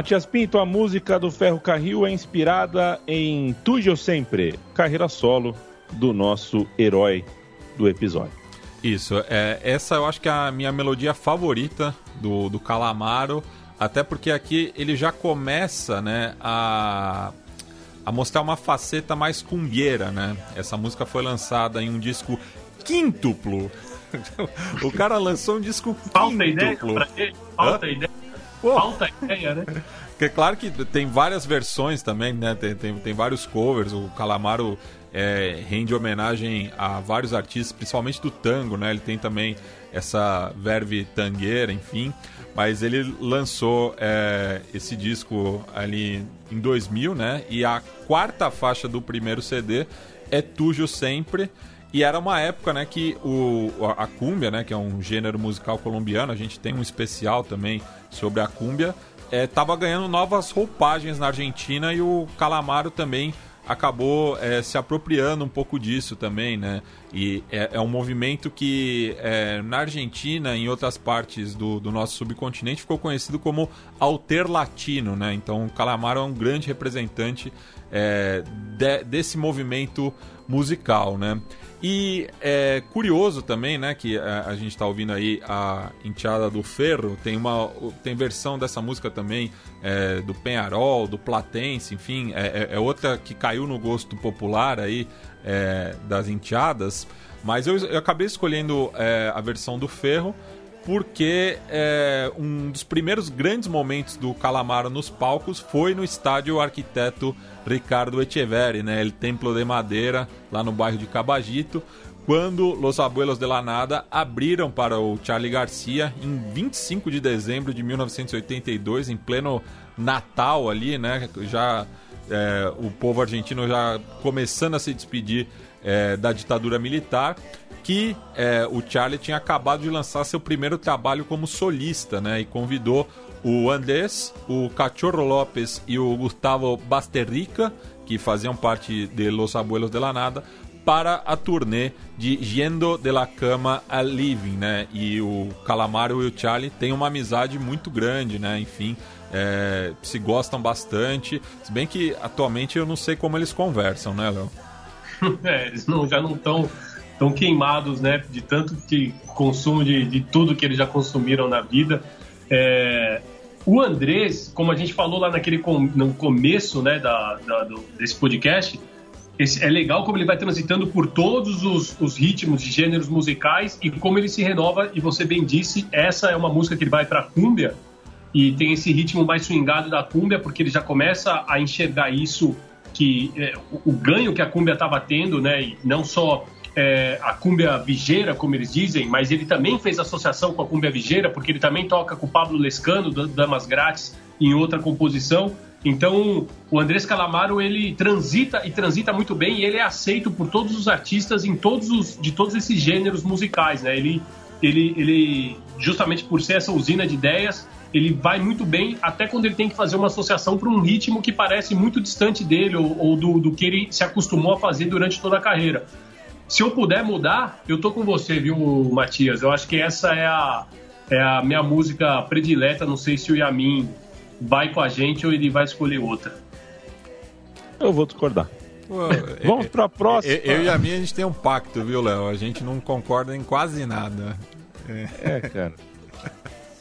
Matias Pinto, a música do Ferro Carril é inspirada em Tujo Sempre, carreira solo do nosso herói do episódio. Isso, é, essa eu acho que é a minha melodia favorita do, do Calamaro, até porque aqui ele já começa né, a, a mostrar uma faceta mais cumbieira, né? Essa música foi lançada em um disco quíntuplo. o cara lançou um disco Falta ideia quíntuplo. pra ele? Falta ideia. Falta ideia, né? Porque claro que tem várias versões também, né? Tem, tem, tem vários covers. O Calamaro é, rende homenagem a vários artistas, principalmente do tango, né? Ele tem também essa verve tangueira, enfim. Mas ele lançou é, esse disco ali em 2000, né? E a quarta faixa do primeiro CD é Tujo Sempre. E era uma época, né, que o, a cúmbia, né, que é um gênero musical colombiano, a gente tem um especial também sobre a cúmbia, estava ganhando novas roupagens na Argentina e o Calamaro também acabou é, se apropriando um pouco disso também, né? E é, é um movimento que é, na Argentina e em outras partes do, do nosso subcontinente ficou conhecido como alter latino, né? Então o Calamaro é um grande representante é, de, desse movimento musical, né? E é curioso também, né, que a, a gente está ouvindo aí a Enteada do Ferro, tem uma tem versão dessa música também é, do Penharol, do Platense, enfim, é, é, é outra que caiu no gosto popular aí é, das enteadas, mas eu, eu acabei escolhendo é, a versão do Ferro porque é, um dos primeiros grandes momentos do Calamaro nos palcos foi no estádio Arquiteto Ricardo Echeverri, né, El Templo de Madeira, lá no bairro de Cabagito, quando Los Abuelos de la Nada abriram para o Charlie Garcia em 25 de dezembro de 1982, em pleno Natal ali, né, já é, o povo argentino já começando a se despedir é, da ditadura militar que é, o Charlie tinha acabado de lançar seu primeiro trabalho como solista, né? E convidou o Andrés, o Cachorro Lopes e o Gustavo Basterrica, que faziam parte de Los Abuelos de la Nada, para a turnê de Yendo de la Cama a Living, né? E o Calamaro e o Charlie têm uma amizade muito grande, né? Enfim, é, se gostam bastante. Se bem que atualmente eu não sei como eles conversam, né, Léo? É, eles não, já não estão tão queimados, né? De tanto que consumo de, de tudo que eles já consumiram na vida. É, o Andrés, como a gente falou lá naquele com, no começo, né, da, da do, desse podcast, esse, é legal como ele vai transitando por todos os, os, ritmos de gêneros musicais e como ele se renova. E você bem disse, essa é uma música que ele vai para cúmbia e tem esse ritmo mais swingado da cúmbia, porque ele já começa a enxergar isso que é, o, o, ganho que a cúmbia estava tendo, né? E não só é, a cúmbia vigeira, como eles dizem, mas ele também fez associação com a cúmbia vigeira, porque ele também toca com o Pablo Lescano, Damas Grátis, em outra composição. Então, o Andrés Calamaro, ele transita e transita muito bem e ele é aceito por todos os artistas em todos os, de todos esses gêneros musicais, né? Ele, ele, ele, justamente por ser essa usina de ideias, ele vai muito bem até quando ele tem que fazer uma associação para um ritmo que parece muito distante dele ou, ou do, do que ele se acostumou a fazer durante toda a carreira se eu puder mudar, eu tô com você, viu, Matias? Eu acho que essa é a, é a minha música predileta. Não sei se o Yamin vai com a gente ou ele vai escolher outra. Eu vou discordar. Vamos para a próxima. Eu, eu e a minha, a gente tem um pacto, viu, Léo? A gente não concorda em quase nada. É, é cara.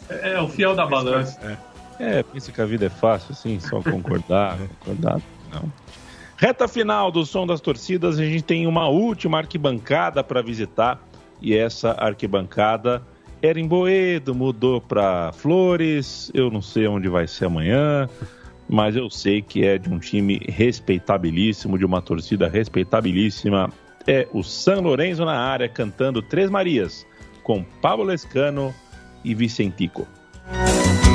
É, é, o fiel da balança. É. é, pensa que a vida é fácil, assim, só concordar, concordar. Não. Reta final do Som das Torcidas, a gente tem uma última arquibancada para visitar e essa arquibancada era em Boedo, mudou para Flores, eu não sei onde vai ser amanhã, mas eu sei que é de um time respeitabilíssimo, de uma torcida respeitabilíssima. É o San Lorenzo na área cantando Três Marias com Pablo Lescano e Vicentico. Tá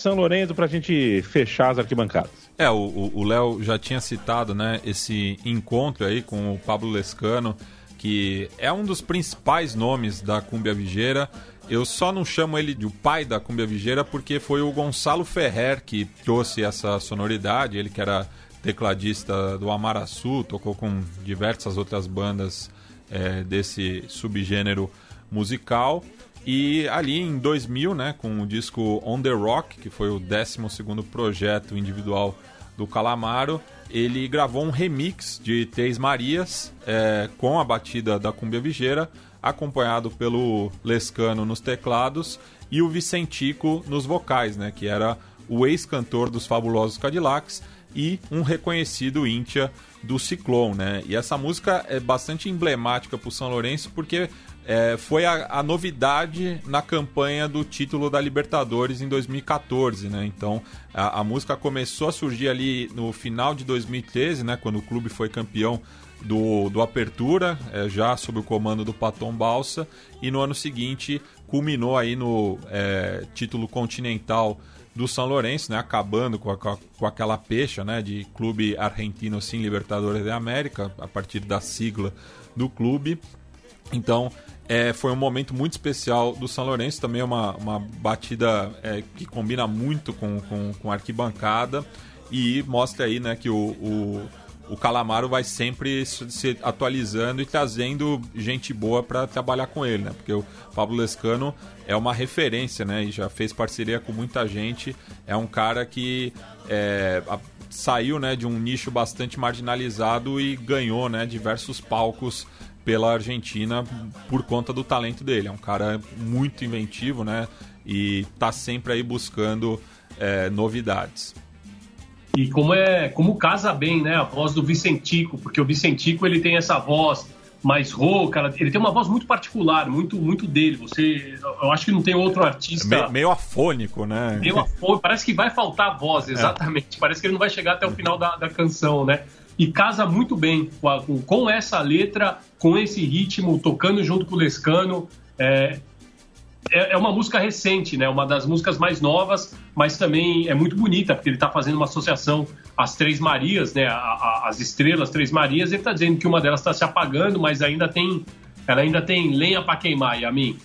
São Lourenço pra gente fechar as arquibancadas. É, o Léo já tinha citado, né, esse encontro aí com o Pablo Lescano, que é um dos principais nomes da Cumbia Vigeira. Eu só não chamo ele de o pai da Cumbia Vigeira porque foi o Gonçalo Ferrer que trouxe essa sonoridade, ele que era tecladista do Amaraçu, tocou com diversas outras bandas é, desse subgênero musical. E ali em 2000, né, com o disco On The Rock, que foi o 12 projeto individual do Calamaro, ele gravou um remix de Três Marias é, com a batida da Cumbia Vigeira, acompanhado pelo Lescano nos teclados e o Vicentico nos vocais, né, que era o ex-cantor dos Fabulosos Cadillacs e um reconhecido íntia do Ciclone, né? E essa música é bastante emblemática para o São Lourenço porque é, foi a, a, novidade na campanha do título da Libertadores em 2014, né? Então a, a, música começou a surgir ali no final de 2013, né? Quando o clube foi campeão do, do Apertura, é, já sob o comando do Paton Balsa, e no ano seguinte culminou aí no é, título continental do São Lourenço, né, acabando com, a, com aquela pecha né, de clube argentino sim Libertadores da América, a partir da sigla do clube. Então, é, foi um momento muito especial do São Lourenço, também é uma, uma batida é, que combina muito com, com, com arquibancada e mostra aí né, que o, o o Calamaro vai sempre se atualizando e trazendo gente boa para trabalhar com ele, né? Porque o Pablo Lescano é uma referência, né? E já fez parceria com muita gente. É um cara que é, saiu né, de um nicho bastante marginalizado e ganhou né, diversos palcos pela Argentina por conta do talento dele. É um cara muito inventivo, né? E tá sempre aí buscando é, novidades. E como é, como casa bem, né, a voz do Vicentico, porque o Vicentico ele tem essa voz mais rouca, ele tem uma voz muito particular, muito muito dele. Você, eu acho que não tem outro artista meio, meio afônico, né? Meio afônico, parece que vai faltar voz, é. exatamente. É. Parece que ele não vai chegar até o final da, da canção, né? E casa muito bem com, com essa letra, com esse ritmo, tocando junto com o Lescano. É, é, é, uma música recente, né? Uma das músicas mais novas, mas também é muito bonita, porque ele está fazendo uma associação às Três Marias, né? A, a, as estrelas Três Marias. Ele está dizendo que uma delas está se apagando, mas ainda tem, ela ainda tem lenha para queimar, a mim.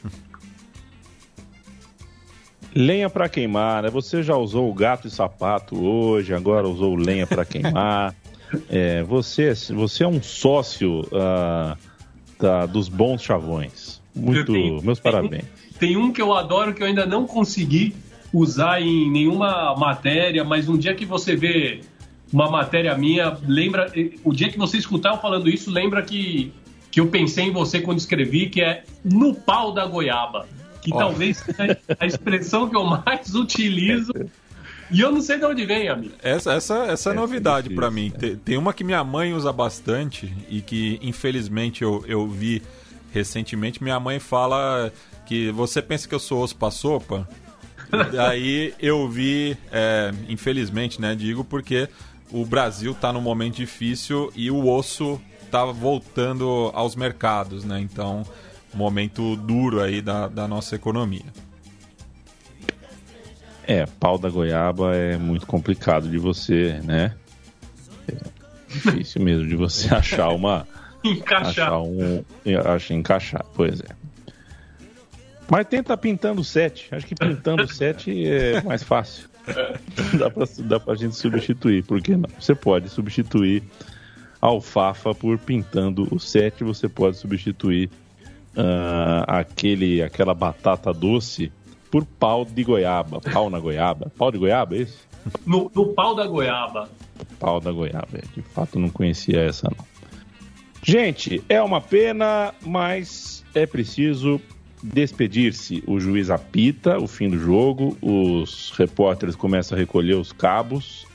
Lenha para queimar, né? Você já usou o gato e sapato hoje, agora usou lenha para queimar. É, você, você é um sócio uh, da, dos bons chavões. Muito, tenho, meus parabéns. Tem um que eu adoro que eu ainda não consegui usar em nenhuma matéria, mas um dia que você vê uma matéria minha, lembra. O dia que você escutar eu falando isso, lembra que, que eu pensei em você quando escrevi, que é no pau da goiaba. Que oh. talvez seja a expressão que eu mais utilizo. E eu não sei de onde vem, amigo. Essa, essa, essa é, é novidade para mim. Tem, tem uma que minha mãe usa bastante e que infelizmente eu, eu vi recentemente. Minha mãe fala que você pensa que eu sou osso pra sopa? Daí eu vi, é, infelizmente, né, digo, porque o Brasil está num momento difícil e o osso está voltando aos mercados, né? Então, momento duro aí da, da nossa economia. É, pau da goiaba é muito complicado de você, né? É difícil mesmo de você achar uma. encaixar. Achar um. Acho, encaixar, pois é. Mas tenta pintando sete. Acho que pintando sete é mais fácil. dá, pra, dá pra gente substituir. Por que não? Você pode substituir alfafa por pintando o sete. Você pode substituir uh, aquele, aquela batata doce por pau de goiaba. Pau na goiaba. Pau de goiaba, é isso? No, no pau da goiaba. Pau da goiaba. É. De fato, não conhecia essa, não. Gente, é uma pena, mas é preciso despedir-se. O juiz apita o fim do jogo, os repórteres começam a recolher os cabos,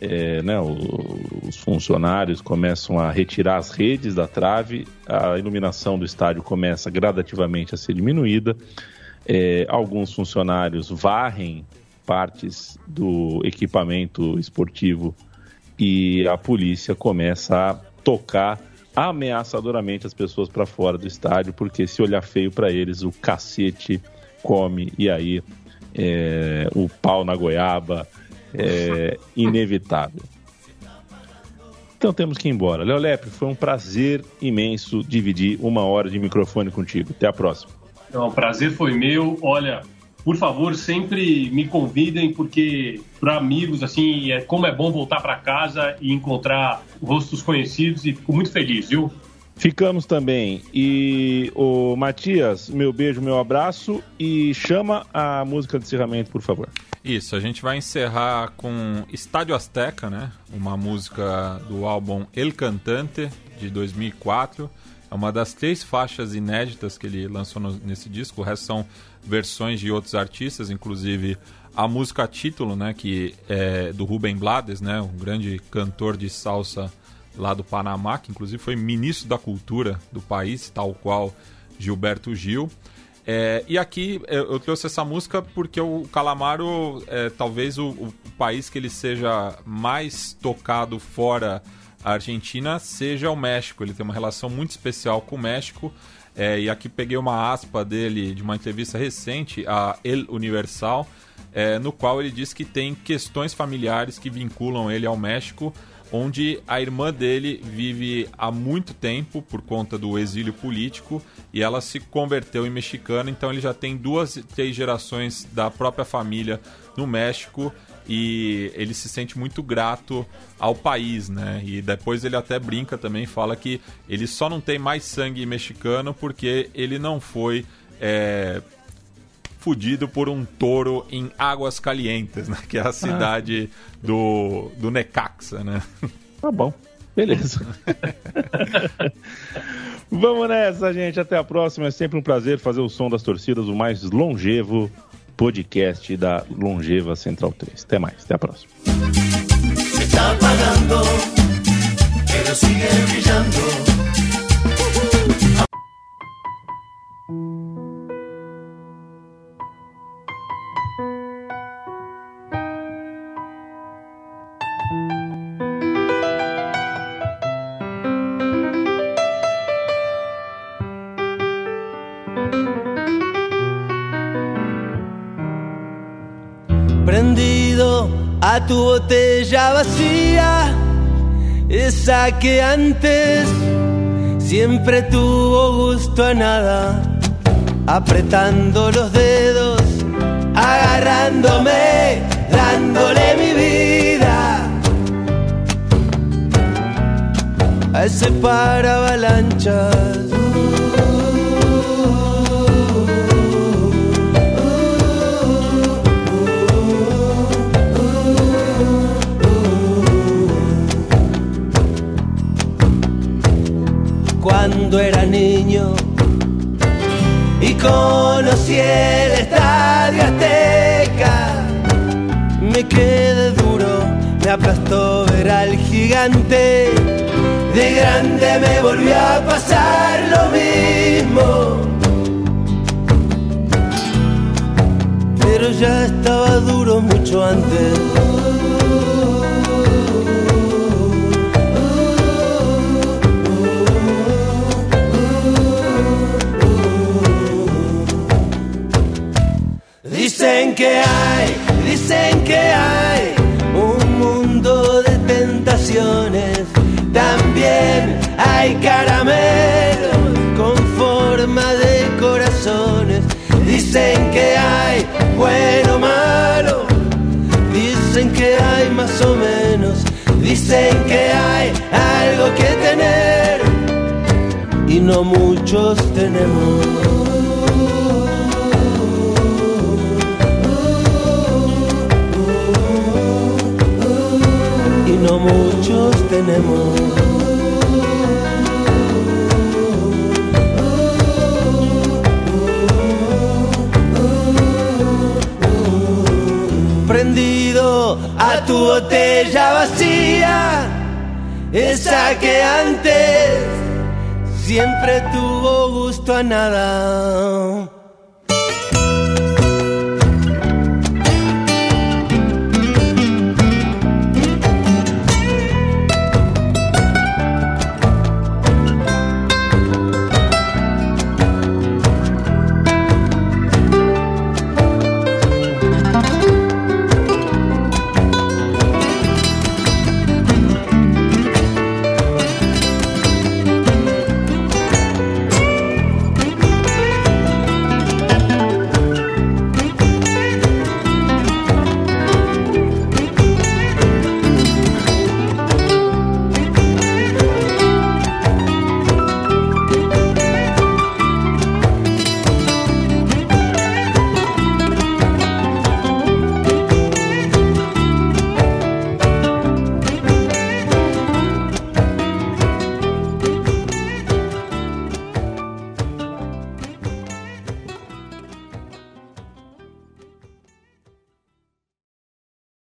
é, né, os funcionários começam a retirar as redes da trave, a iluminação do estádio começa gradativamente a ser diminuída, é, alguns funcionários varrem partes do equipamento esportivo e a polícia começa a tocar ameaçadoramente as pessoas para fora do estádio, porque se olhar feio para eles, o cacete come e aí é, o pau na goiaba é inevitável. Então temos que ir embora. Léo Lepre, foi um prazer imenso dividir uma hora de microfone contigo. Até a próxima. Não, o prazer foi meu. Olha, por favor, sempre me convidem, porque para amigos, assim, é como é bom voltar para casa e encontrar rostos conhecidos e fico muito feliz, viu? Ficamos também. E o Matias, meu beijo, meu abraço e chama a música de encerramento, por favor. Isso, a gente vai encerrar com Estádio Azteca, né? Uma música do álbum El Cantante de 2004. É uma das três faixas inéditas que ele lançou no, nesse disco. O resto são versões de outros artistas, inclusive a música título, né, que é do Rubem Blades, né, um grande cantor de salsa lá do Panamá, que inclusive foi ministro da cultura do país, tal qual Gilberto Gil. É, e aqui eu trouxe essa música porque o Calamaro é talvez o, o país que ele seja mais tocado fora a Argentina seja o México. Ele tem uma relação muito especial com o México. É, e aqui peguei uma aspa dele de uma entrevista recente a El Universal, é, no qual ele diz que tem questões familiares que vinculam ele ao México, onde a irmã dele vive há muito tempo por conta do exílio político e ela se converteu em mexicana, então ele já tem duas, três gerações da própria família no México e ele se sente muito grato ao país, né? E depois ele até brinca também, fala que ele só não tem mais sangue mexicano porque ele não foi é, fudido por um touro em Águas Calientes, né? Que é a cidade ah. do, do Necaxa, né? Tá bom. Beleza. Vamos nessa, gente. Até a próxima. É sempre um prazer fazer o som das torcidas, o mais longevo podcast da Longeva Central 3. Até mais, até a próxima. Tu botella vacía, esa que antes siempre tuvo gusto a nada, apretando los dedos, agarrándome, dándole mi vida. A ese para avalanchas cuando era niño y conocí el estadio Azteca. Me quedé duro, me aplastó ver al gigante. De grande me volvió a pasar lo mismo. Pero ya estaba duro mucho antes. Dicen que hay, dicen que hay un mundo de tentaciones. También hay caramelos con forma de corazones. Dicen que hay bueno, malo. Dicen que hay más o menos. Dicen que hay algo que tener y no muchos tenemos. Muchos tenemos. Prendido a tu botella vacía, esa que antes siempre tuvo gusto a nada.